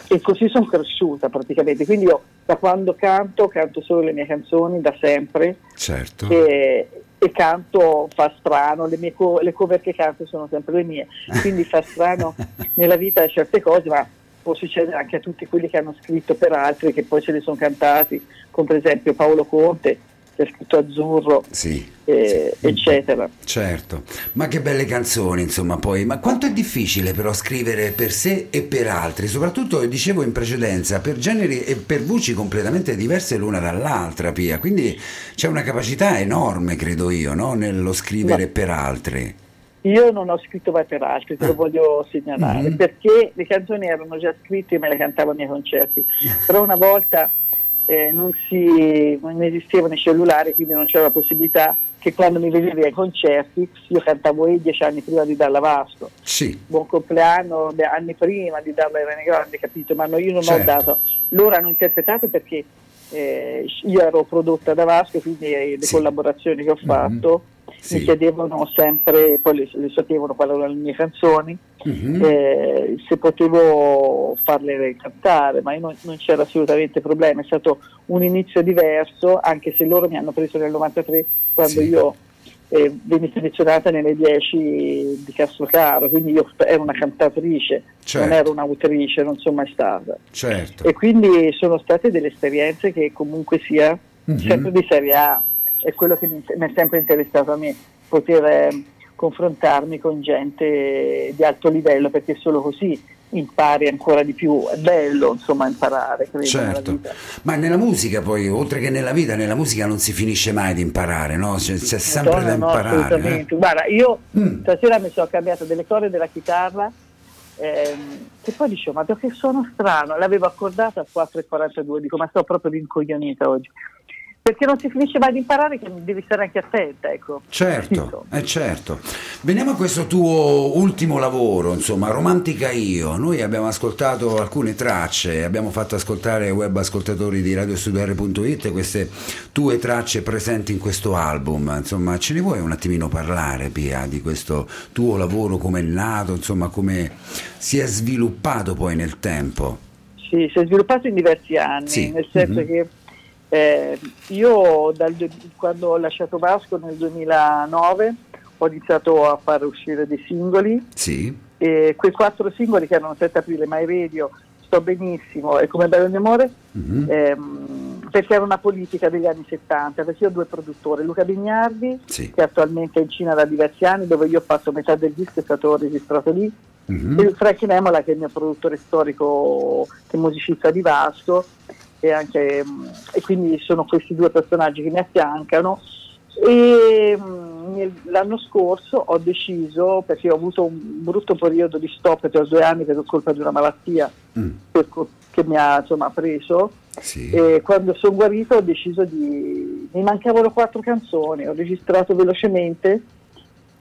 e così sono cresciuta praticamente. Quindi io da quando canto, canto solo le mie canzoni da sempre Certo. e, e canto fa strano, le, mie co- le cover che canto sono sempre le mie, quindi fa strano nella vita certe cose, ma può succedere anche a tutti quelli che hanno scritto per altri che poi se li sono cantati, come per esempio Paolo Conte ha scritto Azzurro, Sì. eh, eccetera. Certo, ma che belle canzoni, insomma, poi, ma quanto è difficile però scrivere per sé e per altri, soprattutto, dicevo in precedenza, per generi e per voci completamente diverse l'una dall'altra, Pia, quindi c'è una capacità enorme, credo io, no? nello scrivere Ma- per altri. Io non ho scritto mai per altri, te lo voglio segnalare, Mhm. perché le canzoni erano già scritte e me le cantavo miei concerti. Però una volta eh, non, si, non esistevano i cellulari, quindi non c'era la possibilità che quando mi vedevi ai concerti io cantavo E dieci anni prima di darla a Vasco. Sì, Buon compleanno, beh, anni prima di darla a Irene Grande, capito? Ma no, io non Certo. ho dato. Loro hanno interpretato perché eh, io ero prodotta da Vasco, quindi eh, le Sì. collaborazioni che ho fatto Sì. mi chiedevano sempre, poi le, le sapevano quali erano le mie canzoni, Mhm. eh, se potevo farle cantare, ma io non, non c'era assolutamente problema, è stato un inizio diverso, anche se loro mi hanno preso nel 93 quando Sì. io eh, venni selezionata nelle 10 di Castrocaro, quindi io ero una cantatrice, Certo. non ero un'autrice, non sono mai stata. certo. E quindi sono state delle esperienze che comunque sia Mhm. sempre di Serie A, è quello che mi, mi è sempre interessato a me, poter eh, confrontarmi con gente di alto livello, perché solo così impari ancora di più, è bello insomma imparare, credo, Certo, ma nella musica poi, oltre che nella vita, nella musica non si finisce mai di imparare, no? C'è, c'è sempre Madonna, da no, imparare. eh. assolutamente. Guarda, io Mm. stasera mi sono cambiato delle corde della chitarra ehm, che poi dicevo, ma che suono strano, l'avevo accordata a 4,42, dico, ma sto proprio rincoglionita oggi. Perché non si finisce mai di imparare che devi stare anche attenta, ecco. Certo, eh certo. Veniamo a questo tuo ultimo lavoro, insomma, Romantica Io. Noi abbiamo ascoltato alcune tracce, abbiamo fatto ascoltare ai web ascoltatori di radiostudiare.it queste tue tracce presenti in questo album. Insomma, ce ne vuoi un attimino parlare, Pia, di questo tuo lavoro, come è nato, insomma, come si è sviluppato poi nel tempo? Sì, si è sviluppato in diversi anni, Sì. nel senso Mhm. che eh, io dal quando ho lasciato Vasco nel 2009 ho iniziato a fare uscire dei singoli Sì, e quei quattro singoli che erano 7 aprile, My Radio, Sto benissimo e Come bello il mio amore, Mhm. ehm, perché era una politica degli anni 70, perché io ho due produttori, Luca Bignardi, Sì. che attualmente è in Cina da diversi anni, dove io ho fatto metà del disco, è stato registrato lì, Mhm. e Frankie Nemola che è il mio produttore storico, che è musicista di Vasco, e, anche, mm, e quindi sono questi due personaggi che mi affiancano. E mm, l'anno scorso ho deciso, perché ho avuto un brutto periodo di stop per due anni per colpa di una malattia co- che mi ha insomma, preso, e quando sono guarito ho deciso di... mi mancavano quattro canzoni, ho registrato velocemente.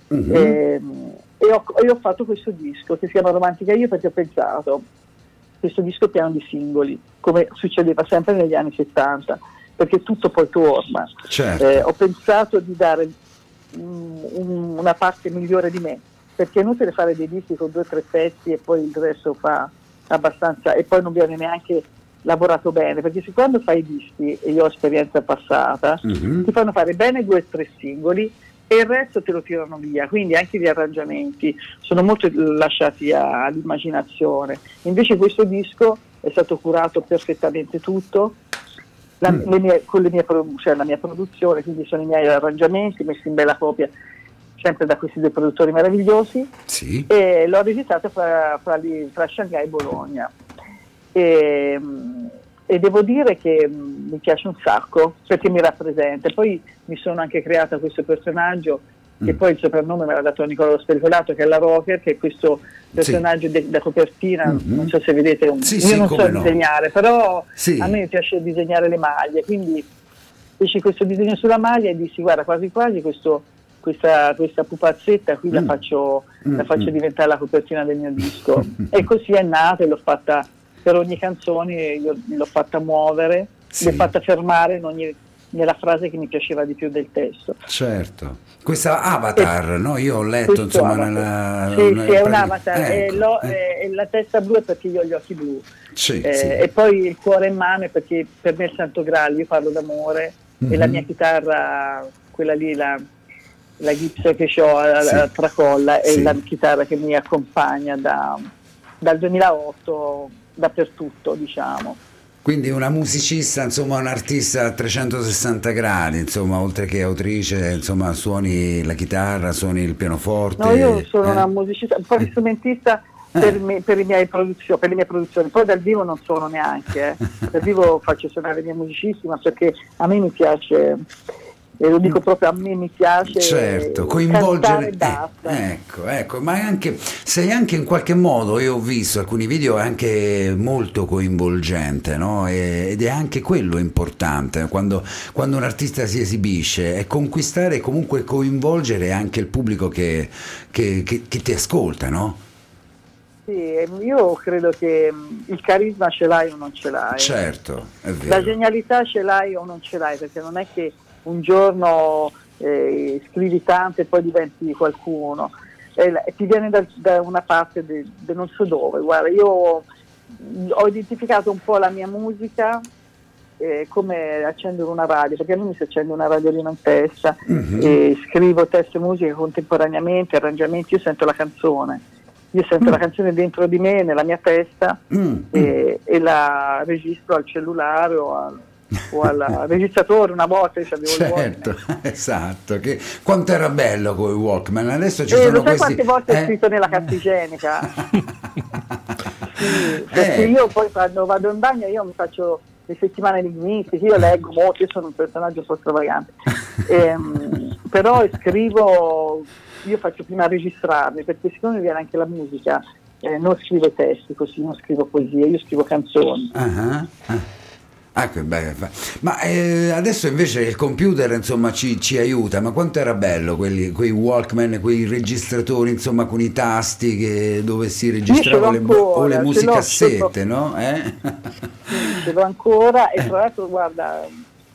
Ehm, e, ho, e ho fatto questo disco che si chiama Romantica Io perché ho pensato questo disco è pieno di singoli, come succedeva sempre negli anni 70, perché tutto poi torna. Certo. Eh, ho pensato di dare un- una parte migliore di me, perché è inutile fare dei dischi con due o tre pezzi e poi il resto fa abbastanza e poi non viene neanche lavorato bene, perché se quando fai i dischi, e io ho esperienza passata, ti fanno fare bene due o tre singoli e il resto te lo tirano via, quindi anche gli arrangiamenti sono molto lasciati all'immaginazione. Invece questo disco è stato curato perfettamente tutto, la, le mie- con le mie cioè la mia produzione, quindi sono i miei arrangiamenti messi in bella copia sempre da questi due produttori meravigliosi e l'ho registrato fra, fra, lì- fra Shanghai e Bologna. E, mm, e devo dire che mm, mi piace un sacco perché mi rappresenta. Poi mi sono anche creata questo personaggio che Mm. poi il soprannome me l'ha dato Nicola Spericolato che è la Rocker, che è questo personaggio de- da copertina, non so se vedete, un- Mm-hmm. Sì, io sì, non so no. disegnare, però Sì. a me piace disegnare le maglie, quindi feci questo disegno sulla maglia e dissi guarda quasi quasi questo- questa, questa pupazzetta qui la Mm. faccio, la faccio diventare la copertina del mio disco e così è nata e l'ho fatta per ogni canzone io l'ho fatta muovere l'ho fatta fermare in ogni- nella frase che mi piaceva di più del testo Certo. Questa Avatar, no? Io ho letto insomma avatar. nella... sì, nella- sì, è un avatar Ecco, eh, la testa blu è perché io ho gli occhi blu Sì, Eh, sì. e poi il cuore in mano è perché per me è il santo graal, io parlo d'amore e la Mhm. mia chitarra, quella lì, la, la Gibson che ho a, Sì. a tracolla, è Sì. la chitarra che mi accompagna da- dal 2008 dappertutto, diciamo. Quindi una musicista, insomma un artista a 360 gradi, insomma, oltre che autrice, insomma, suoni la chitarra, suoni il pianoforte. No, io sono eh? una musicista, un po' di strumentista per, me- per produzio- per le mie produzioni, poi dal vivo non sono neanche, eh. dal vivo faccio suonare i miei musicisti, ma perché a me mi piace, e lo dico proprio a me mi piace Certo, coinvolgere. eh, ecco, ecco, ma anche, sei anche in qualche modo, io ho visto alcuni video, anche molto coinvolgente, no? E- ed è anche quello importante quando, quando un artista si esibisce, è conquistare e comunque coinvolgere anche il pubblico che, che- che- che ti ascolta, no? Sì, io credo che mh, il carisma ce l'hai o non ce l'hai. Certo, è La vero. genialità ce l'hai o non ce l'hai, perché non è che un giorno eh, scrivi tanto e poi diventi qualcuno. E la- e ti viene da, da una parte di non so dove. Guarda, io mh, ho identificato un po' la mia musica eh, come accendere una radio, perché a me mi si accende una radiolina in testa Mhm. e scrivo testo e musica contemporaneamente, arrangiamenti, io sento la canzone. Io sento la canzone dentro di me, nella mia testa, Mm, e, e la registro al cellulare o al, o al registratore una volta, io avevo il Walkman. Certo, esatto. Che, quanto era bello con i Walkman, adesso ci Eh, sono lo sai questi... quante volte eh? scritto nella carta igienica? Sì, perché Eh. io poi quando vado in bagno io mi faccio le settimane linguistiche, io leggo molto, io sono un personaggio un po' stravagante, Ehm, però scrivo, io faccio prima registrarmi perché siccome mi viene anche la musica, eh, non scrivo testi così, non scrivo poesie, io scrivo canzoni. Ah, ah. Che bello. Ma eh, adesso invece il computer insomma ci, ci aiuta, ma quanto era bello quelli, quei Walkman, quei registratori insomma con i tasti che- dove si registravano le, ancora, o le musicassette, no? Eh? ce l'ho ancora e tra l'altro guarda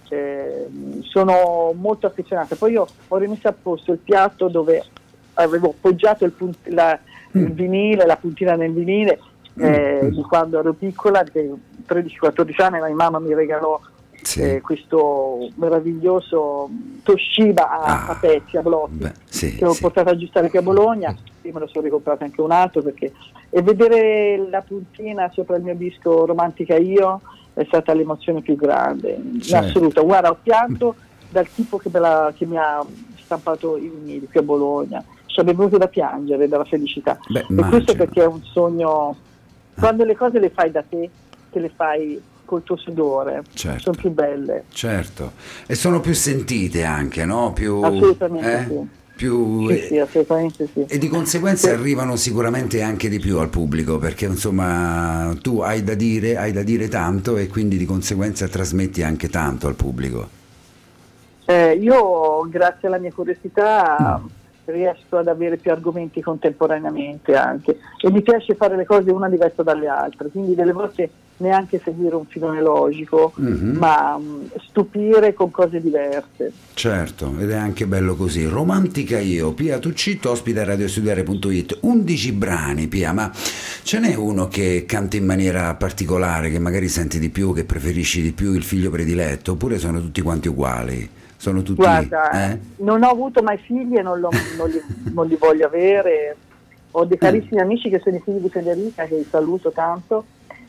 eh, sono molto affezionata poi io ho rimesso a posto il piatto dove avevo appoggiato il, punt- la- il vinile la puntina nel vinile eh, di quando ero piccola che 13-14 anni la mia mamma mi regalò eh, questo meraviglioso Toshiba a, a pezzi, a blocchi sì, che ho portato a aggiustare qui a Bologna. Io me lo sono ricomprato anche un altro perché e vedere la puntina sopra il mio disco Romantica Io è stata l'emozione più grande in Certo. assoluto. Guarda ho pianto dal tipo che, me la- che mi ha stampato i vinili qui a Bologna. Ci avevo venuto da piangere dalla felicità. Beh, e questo perché è un sogno quando le cose le fai da te te le fai col tuo sudore Certo. sono più belle Certo, e sono più sentite anche, no? Più, assolutamente eh? sì più Sì, sì, assolutamente sì. e di conseguenza arrivano sicuramente anche di più al pubblico perché insomma tu hai da dire, hai da dire tanto e quindi di conseguenza trasmetti anche tanto al pubblico. Eh, io, grazie alla mia curiosità, riesco ad avere più argomenti contemporaneamente anche e mi piace fare le cose una diversa dalle altre, quindi delle volte neanche seguire un filone logico, Mhm. ma mh, stupire con cose diverse. Certo, ed è anche bello così. Romantica io, Pia Tuccitto, ospita a radiostudiare.it. 11 brani, Pia, ma ce n'è uno che canta in maniera particolare, che magari senti di più, che preferisci di più il figlio prediletto, oppure sono tutti quanti uguali? Sono tutti... Guarda, eh? non ho avuto mai figli e non, non li, non li voglio avere. Ho dei carissimi amici che sono i figli di Federica, che saluto tanto,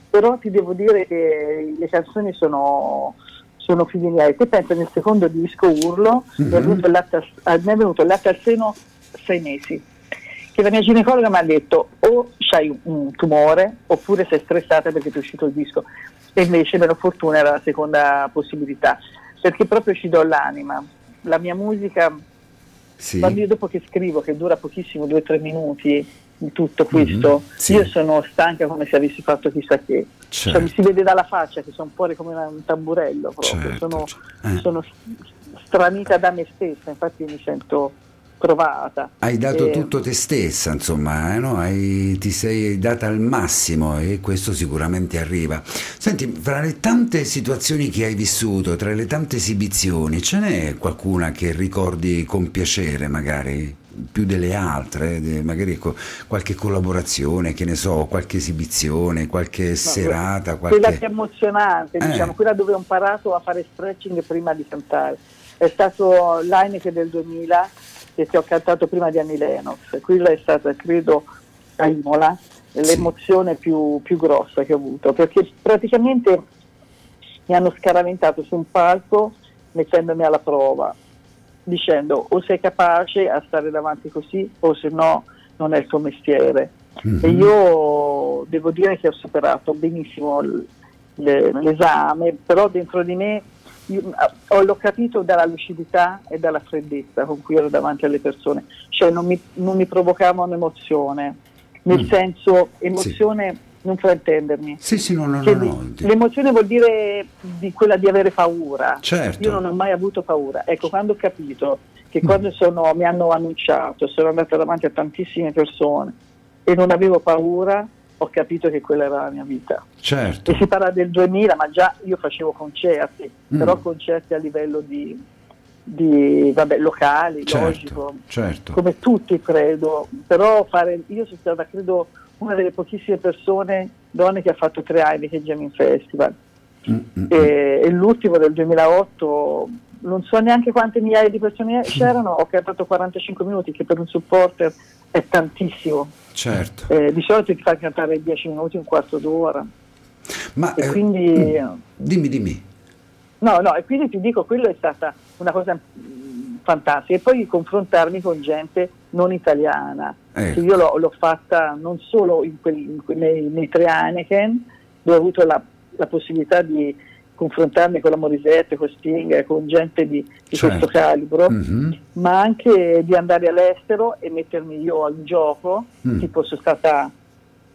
però ti devo dire che le canzoni sono, sono figli miei. Te pensa nel secondo disco Urlo, mi, è venuto il latte al- a me è venuto il latte al seno sei mesi. Che la mia ginecologa mi ha detto o c'hai un tumore oppure sei stressata perché ti è uscito il disco. E invece, per fortuna, era la seconda possibilità, perché proprio ci do l'anima. La mia musica Sì. quando io dopo che scrivo, che dura pochissimo, due o tre minuti, di tutto questo, Mhm, sì. io sono stanca come se avessi fatto chissà che. Cioè, Certo. mi si vede dalla faccia che sono fuori come un tamburello proprio, Certo, sono, eh. sono stranita da me stessa, infatti mi sento provata. Hai dato E- tutto te stessa, insomma, eh, no? Hai- ti sei data al massimo e questo sicuramente arriva. Senti, fra le tante situazioni che hai vissuto, tra le tante esibizioni, ce n'è qualcuna che ricordi con piacere, magari più delle altre, magari co- qualche collaborazione, che ne so, qualche esibizione, qualche serata, Quella qualche... più emozionante, Eh. diciamo, quella dove ho imparato a fare stretching prima di cantare. È stato l'Heineken del 2000 che ti ho cantato prima di Annie Lennox. Quella è stata, credo, a Imola, l'emozione più, più grossa che ho avuto, perché praticamente mi hanno scaraventato su un palco mettendomi alla prova, dicendo o sei capace a stare davanti così o se no non è il tuo mestiere. E io devo dire che ho superato benissimo l'esame, però dentro di me io- ho, l'ho capito dalla lucidità e dalla freddezza con cui ero davanti alle persone, cioè non mi, non mi provocava un'emozione, nel Mm. senso emozione, non fraintendermi. Sì, sì, no, no, Che no, no. L'emozione vuol dire di quella di avere paura. Certo. Io non ho mai avuto paura. Ecco, quando ho capito che quando sono- mi hanno annunciato, sono andata davanti a tantissime persone e non avevo paura, ho capito che quella era la mia vita. Certo. E si parla del 2000, ma già io facevo concerti, Mm. però concerti a livello di, di, vabbè, locali, Certo, logico, certo. come tutti credo, però fare, io sono stata credo una delle pochissime persone, donne che ha fatto tre Heineken Jamming Festival Mm, e, e l'ultimo del 2008 non so neanche quante migliaia di persone c'erano, ho cantato 45 minuti che per un supporter è tantissimo, Certo. Eh, di solito ti fa cantare 10 minuti, un quarto d'ora Ma e eh, quindi... dimmi, dimmi. No, no, e quindi ti dico, quello è stata una cosa mm, fantastica. E poi confrontarmi con gente non italiana. Ecco. Io l'ho, l'ho fatta non solo in quel- in que- nei, nei tre Heineken, dove ho avuto la, la possibilità di confrontarmi con la Morisette, con Sting, con gente di, di Certo. questo calibro, Mhm. ma anche di andare all'estero e mettermi io al gioco. Mm. Tipo sono stata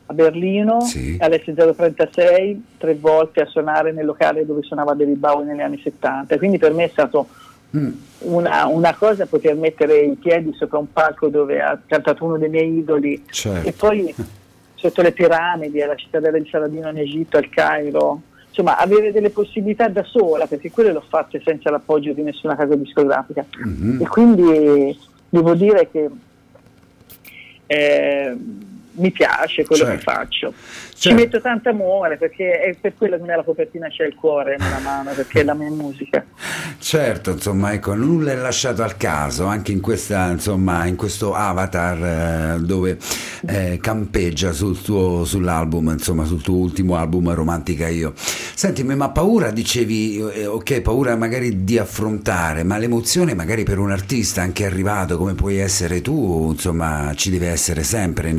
a Berlino, Sì. all'S036, tre volte a suonare nel locale dove suonava David Bowie negli anni 70. Quindi per me è stato Mm. una, una cosa poter mettere i piedi sopra un palco dove ha cantato uno dei miei idoli Certo. e poi sotto le piramidi, alla cittadella di Saladino in Egitto, al Cairo. Insomma, avere delle possibilità da sola, perché quelle l'ho fatte senza l'appoggio di nessuna casa discografica. Mhm. E quindi devo dire che eh, mi piace quello Certo. che faccio. Ci Certo. metto tanto amore perché è per quello che nella copertina c'è il cuore nella mano, perché è la mia musica. Certo, insomma, ecco, nulla è lasciato al caso, anche in, questa, insomma, in questo avatar eh, dove eh, campeggia sul tuo, sull'album, insomma, sul tuo ultimo album Romantica Io. Sentimi, ma paura, dicevi, eh, ok, paura magari di affrontare, ma l'emozione magari per un artista anche arrivato come puoi essere tu, insomma, ci deve essere sempre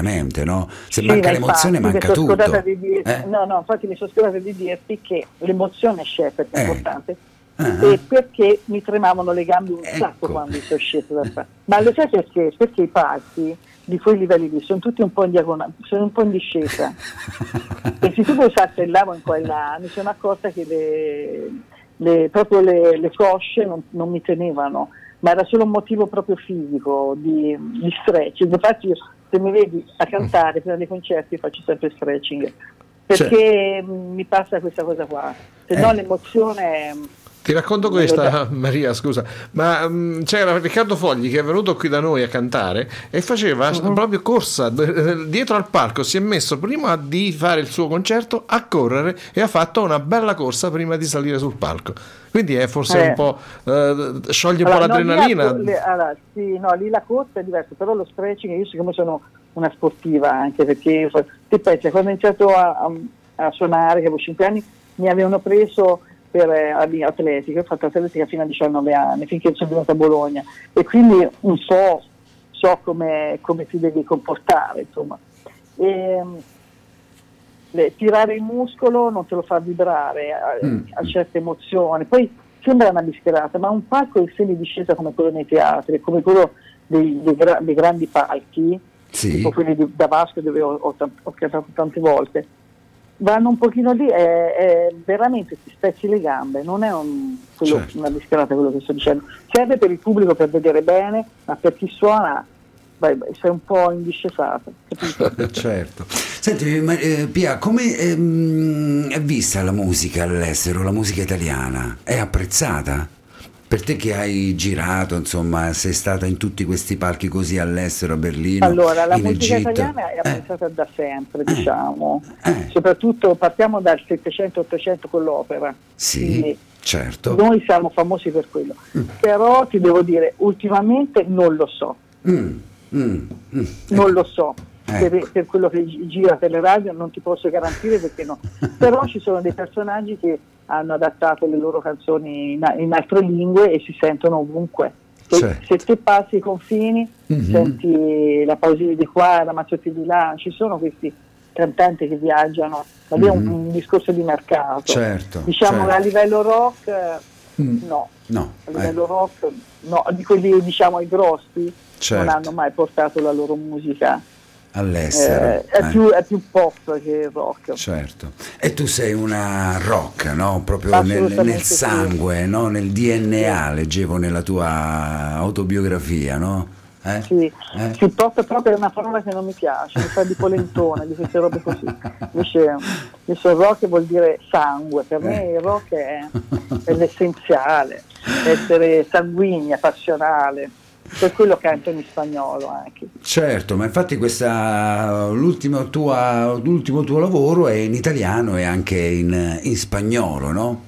necessariamente, no? Se Sì, manca ma l'emozione infatti, manca tutto. di dirti- Eh? No, no, infatti mi sono scordata di dirti che l'emozione c'è perché è Eh. importante, e perché mi tremavano le gambe un sacco quando sono sceso da qua. Ma lo sai perché? Perché i palchi di quei livelli lì sono tutti un po' in diagonale, sono un po' in discesa. e se tu poi saltellavo in qua e là, mi sono accorta che le, le- proprio le, le cosce non, non mi tenevano, ma era solo un motivo proprio fisico di, di stretching. Infatti io, se mi vedi a cantare prima dei concerti faccio sempre stretching, perché mh, mi passa questa cosa qua, se no Eh. l'emozione... Ti racconto questa, Maria, scusa, ma mm, c'era Riccardo Fogli che è venuto qui da noi a cantare e faceva Mhm. proprio corsa dietro al palco, si è messo prima di fare il suo concerto a correre e ha fatto una bella corsa prima di salire sul palco. Quindi è forse Eh. un po' eh, scioglie un Allora, po' no, lì l'adrenalina. la- allora, sì, no, lì la corsa è diversa, però lo stretching, io siccome sono una sportiva anche, perché ti pensi, quando ho iniziato a, a- a suonare, che avevo 5 anni, mi avevano preso per eh, atletica, ho fatto atletica fino a 19 anni, finché sono venuta a Bologna, e quindi un po' so come, come ti devi comportare, insomma. Ehm, le- tirare il muscolo non te lo fa vibrare a, Mm. a certe emozioni. Poi sembra una bischerata, ma un palco in semidiscesa come quello nei teatri, come quello dei, dei gra- dei grandi palchi, Sì. tipo quelli di- da Vasco dove ho, ho, ho cantato tante volte, vanno un pochino lì e, e veramente ti spezzi le gambe, non è un- quello- Certo. una bischerata quello che sto dicendo. Serve per il pubblico per vedere bene, ma per chi suona vai, vai, sei un po' indiscesato. certo. Senti, ma, eh, Pia, come ehm, è vista la musica all'estero, la musica italiana? È apprezzata? Per te che hai girato, insomma, sei stata in tutti questi palchi così all'estero, a Berlino, Allora, la musica Egitto. italiana è apprezzata da sempre, diciamo. Eh. Soprattutto partiamo dal 700-800 con l'opera. Sì, Quindi certo. Noi siamo famosi per quello. Però ti devo dire, ultimamente non lo so, Mm, mm, mm. non lo so. Ecco. Per, per quello che gi- gira per le radio non ti posso garantire perché no. Però ci sono dei personaggi che hanno adattato le loro canzoni in, in altre lingue e si sentono ovunque. Se, Certo. se te passi i confini, Mhm. senti la Pausini di qua, la Mazzotti di là, ci sono questi cantanti che viaggiano, ma lì è un, Mhm. un discorso di mercato. Certo, Diciamo certo. che a livello rock eh, Mm. no, No, a eh, livello rock no, di quelli diciamo i grossi Certo. non hanno mai portato la loro musica. All'estero. Eh, è, eh. più, è più pop che rock. Certo. E tu sei una rock, no? Proprio nel, nel sì. sangue, no? Nel DNA, leggevo nella tua autobiografia, no? Eh? Sì, Eh? sì, pop proprio è una parola che non mi piace, mi fa di polentone, di queste robe così. Invece, invece il rock vuol dire sangue, per me il rock è, è l'essenziale, essere sanguigna, passionale, per quello canto in spagnolo anche. Certo, ma infatti questa, l'ultimo, tua- l'ultimo tuo lavoro è in italiano e anche in, in spagnolo, no?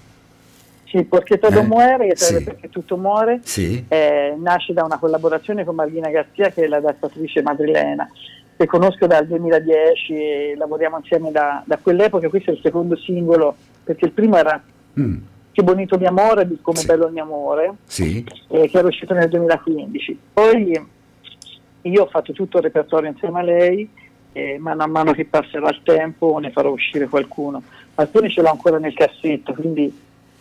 Sì, perché todo Eh, muore, sì. perché tutto muore, Sì. eh, nasce da una collaborazione con Marghina Garzia che è l'adattatrice madrilena che conosco dal 2010 e lavoriamo insieme da, da quell'epoca, questo è il secondo singolo perché il primo era Mm, Che bonito mio amore, di come bello il mio amore, Sì. eh, che era uscito nel 2015. Poi io ho fatto tutto il repertorio insieme a lei e mano a mano che passerà il tempo ne farò uscire qualcuno. Alcuni ce l'ho ancora nel cassetto, quindi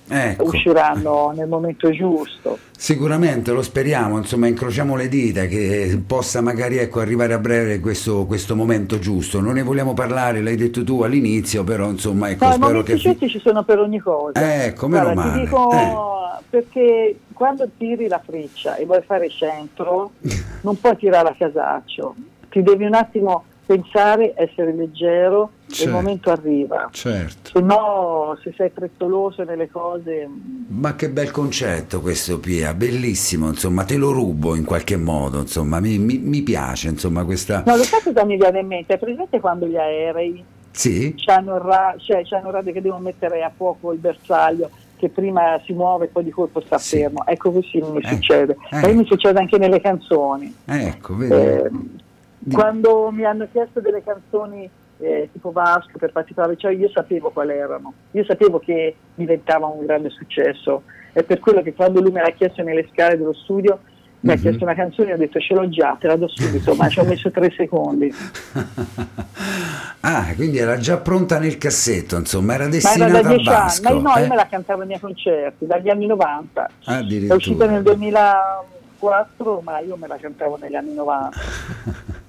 Ecco. usciranno nel momento giusto. Sicuramente lo speriamo, insomma, incrociamo le dita che possa magari ecco, arrivare a breve questo, questo momento giusto. Non ne vogliamo parlare, l'hai detto tu all'inizio, però insomma, ecco, No, i spero momenti che. fi- giusti ci sono per ogni cosa. Ecco, meno Guarda, male. Ti dico Eh. perché quando tiri la freccia e vuoi fare centro, non puoi tirare a casaccio, ti devi un attimo pensare, essere leggero e Certo. il momento arriva. Certo. Se no, se sei frettoloso nelle cose, Ma che bel concetto questo, Pia, bellissimo, insomma, te lo rubo in qualche modo, insomma, mi, mi- mi piace, insomma, questa... no, lo sai cosa mi viene in mente? È presente quando gli aerei Sì? c'hanno il, ra- cioè, radio che devono mettere a fuoco il bersaglio che prima si muove e poi di colpo sta Sì. fermo. Ecco così mi Eh, succede. eh. E mi succede anche nelle canzoni. Ecco, vedi? Eh, quando mi hanno chiesto delle canzoni eh, tipo Vasco per particolare, cioè io sapevo quali erano, io sapevo che diventava un grande successo. È per quello che quando lui me l'ha chiesto nelle scale dello studio Mi ha Mhm. chiesto una canzone e ho detto ce l'ho già, te la do subito, ma ci ho messo tre secondi. Ah, quindi era già pronta nel cassetto, insomma, era Ma destinata era da a dieci anni, Vasco. ma no, eh? io me la cantavo ai miei concerti, dagli anni 90. È uscita nel 2004, ma io me la cantavo negli anni 90.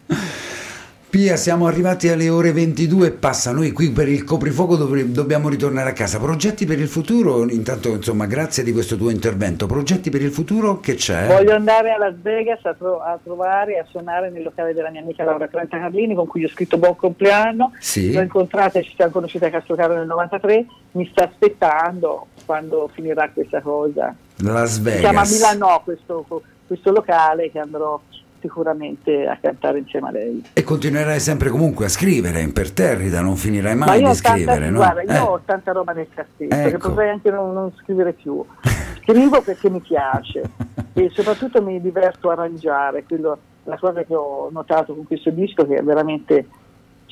Pia, siamo arrivati alle ore 22 e passa. Noi qui per il coprifuoco dobbiamo ritornare a casa. Progetti per il futuro? Intanto, insomma, grazie di questo tuo intervento. Progetti per il futuro? Che c'è? Voglio andare a Las Vegas a, tro- a trovare e a suonare nel locale della mia amica Laura Trenta Carlini con cui ho scritto buon compleanno. Sì. L'ho incontrata e ci siamo conosciute a Castrocaro nel 93. Mi sta aspettando quando finirà questa cosa. Las Si chiama Vegas. Milano questo, questo locale che andrò sicuramente a cantare insieme a lei. E continuerai sempre comunque a scrivere imperterrita, non finirai Ma mai io di ho, tanta, scrivere, no? guarda, io Eh, ho tanta roba nel cassetto che Ecco. potrei anche non, non scrivere più. Scrivo perché mi piace e soprattutto mi diverto a arrangiare. Quello, la cosa che ho notato con questo disco che è veramente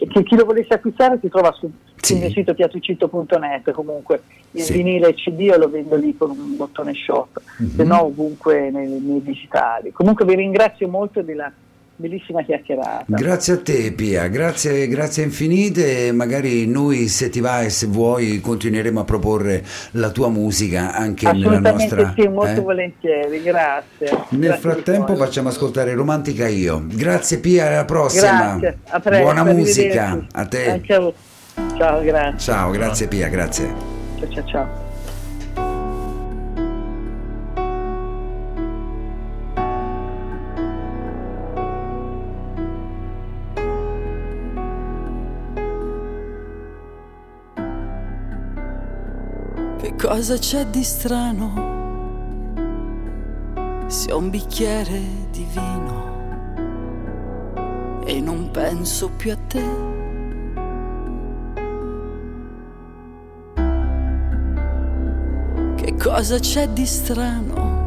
che chi lo volesse acquistare si trova su, sul mio sito piatucito.net comunque il Sì. vinile e il CD io lo vendo lì con un bottone shop Mhm. se no ovunque nei, nei digitali comunque vi ringrazio molto della bellissima chiacchierata Grazie a te Pia, grazie, grazie infinite magari noi se ti va e se vuoi continueremo a proporre la tua musica anche nella nostra... sì molto eh? volentieri grazie Nel Grazie frattempo facciamo ascoltare Romantica Io. Grazie Pia, alla prossima. grazie a presto Buona musica a te. Voi. ciao grazie Ciao, grazie Pia, grazie. ciao ciao ciao cosa c'è di strano? Se ho un bicchiere di vino e non penso più a te. Che cosa c'è di strano?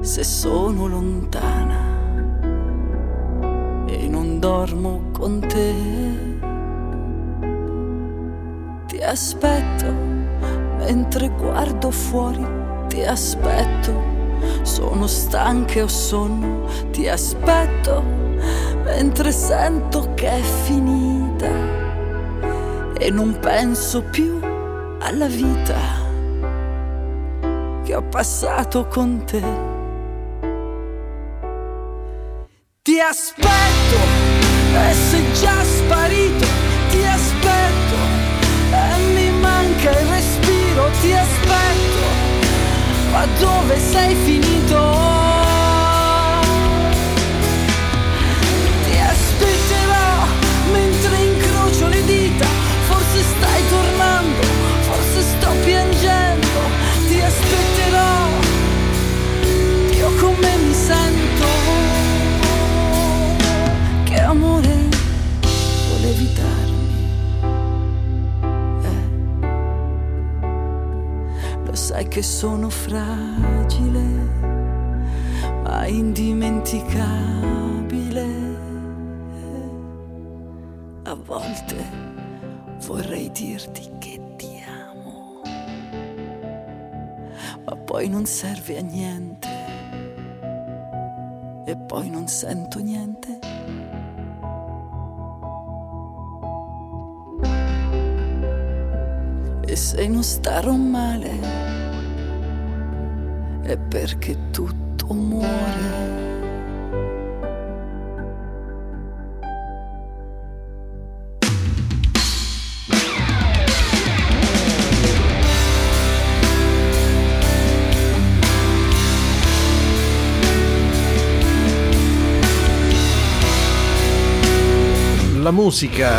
Se sono lontana e non dormo con te. Aspetto mentre guardo fuori, ti aspetto. Sono stanca e ho sonno, ti aspetto mentre sento che è finita e non penso più alla vita che ho passato con te. Ti aspetto e sei già sparito, manca il respiro, ti aspetto, ma dove sei finito? Sai che sono fragile, ma indimenticabile. A volte vorrei dirti che ti amo, ma poi non serve a niente. E poi non sento niente. E se non starò male è perché tutto muore. La musica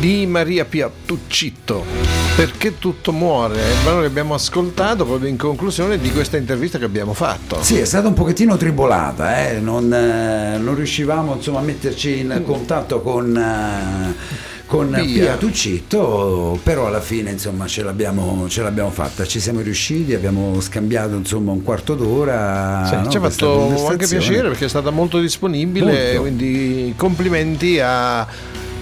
di Maria Pia Tuccitto. Perché tutto muore? È il brano che abbiamo ascoltato proprio in conclusione di questa intervista che abbiamo fatto. Sì, è stata un pochettino tribolata, eh, non, eh, non riuscivamo insomma, a metterci in contatto con, eh, con Pia. Pia. Tuccitto, però alla fine insomma, ce, l'abbiamo, ce l'abbiamo fatta, ci siamo riusciti, abbiamo scambiato insomma, un quarto d'ora. Sì, no, ci ha fatto anche piacere perché è stata molto disponibile, Molto. quindi complimenti a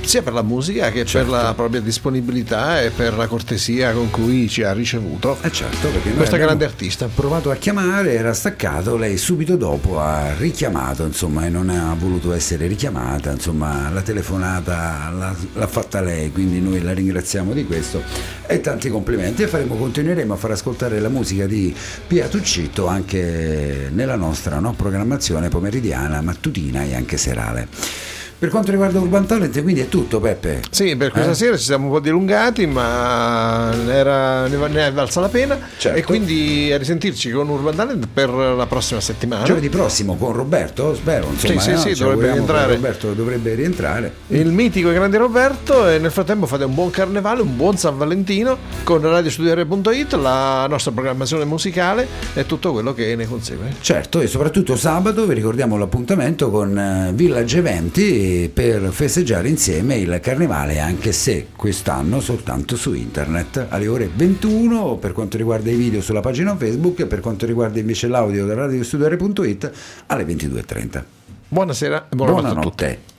sia per la musica che Certo. per la propria disponibilità e per la cortesia con cui ci ha ricevuto. Eh certo, perché Questa grande artista. provato a chiamare, era staccato, lei subito dopo ha richiamato, insomma, e non ha voluto essere richiamata, insomma, la telefonata l'ha, l'ha fatta lei, quindi noi la ringraziamo di questo e tanti complimenti e faremo, continueremo a far ascoltare la musica di Pia Tuccitto anche nella nostra no, programmazione pomeridiana, mattutina e anche serale. Per quanto riguarda Urban Talent, quindi è tutto, Peppe. Sì, per questa Eh? sera ci siamo un po' dilungati, ma era, ne, è valsa la pena. Certo. E quindi a risentirci con Urban Talent per la prossima settimana. Giovedì prossimo con Roberto, spero, insomma, Sì, sì, eh, sì, ci dovrebbe rientrare. Roberto dovrebbe rientrare. Il mitico e grande Roberto e nel frattempo fate un buon carnevale, un buon San Valentino con radiostudiare.it, la nostra programmazione musicale e tutto quello che ne consegue. Certo, e soprattutto sabato vi ricordiamo l'appuntamento con eh, Village Eventi per festeggiare insieme il carnevale, anche se quest'anno soltanto su internet alle ore 21 per quanto riguarda i video sulla pagina Facebook e per quanto riguarda invece l'audio da radiostudiare.it alle 22.30. Buonasera e buonanotte, a tutti. Buonanotte.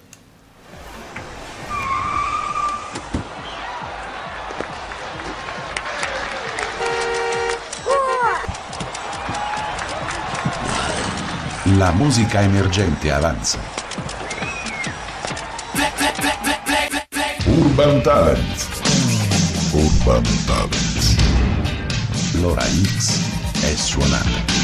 La musica emergente avanza. Urban Talent. Urban Talent. L'ora X è suonata.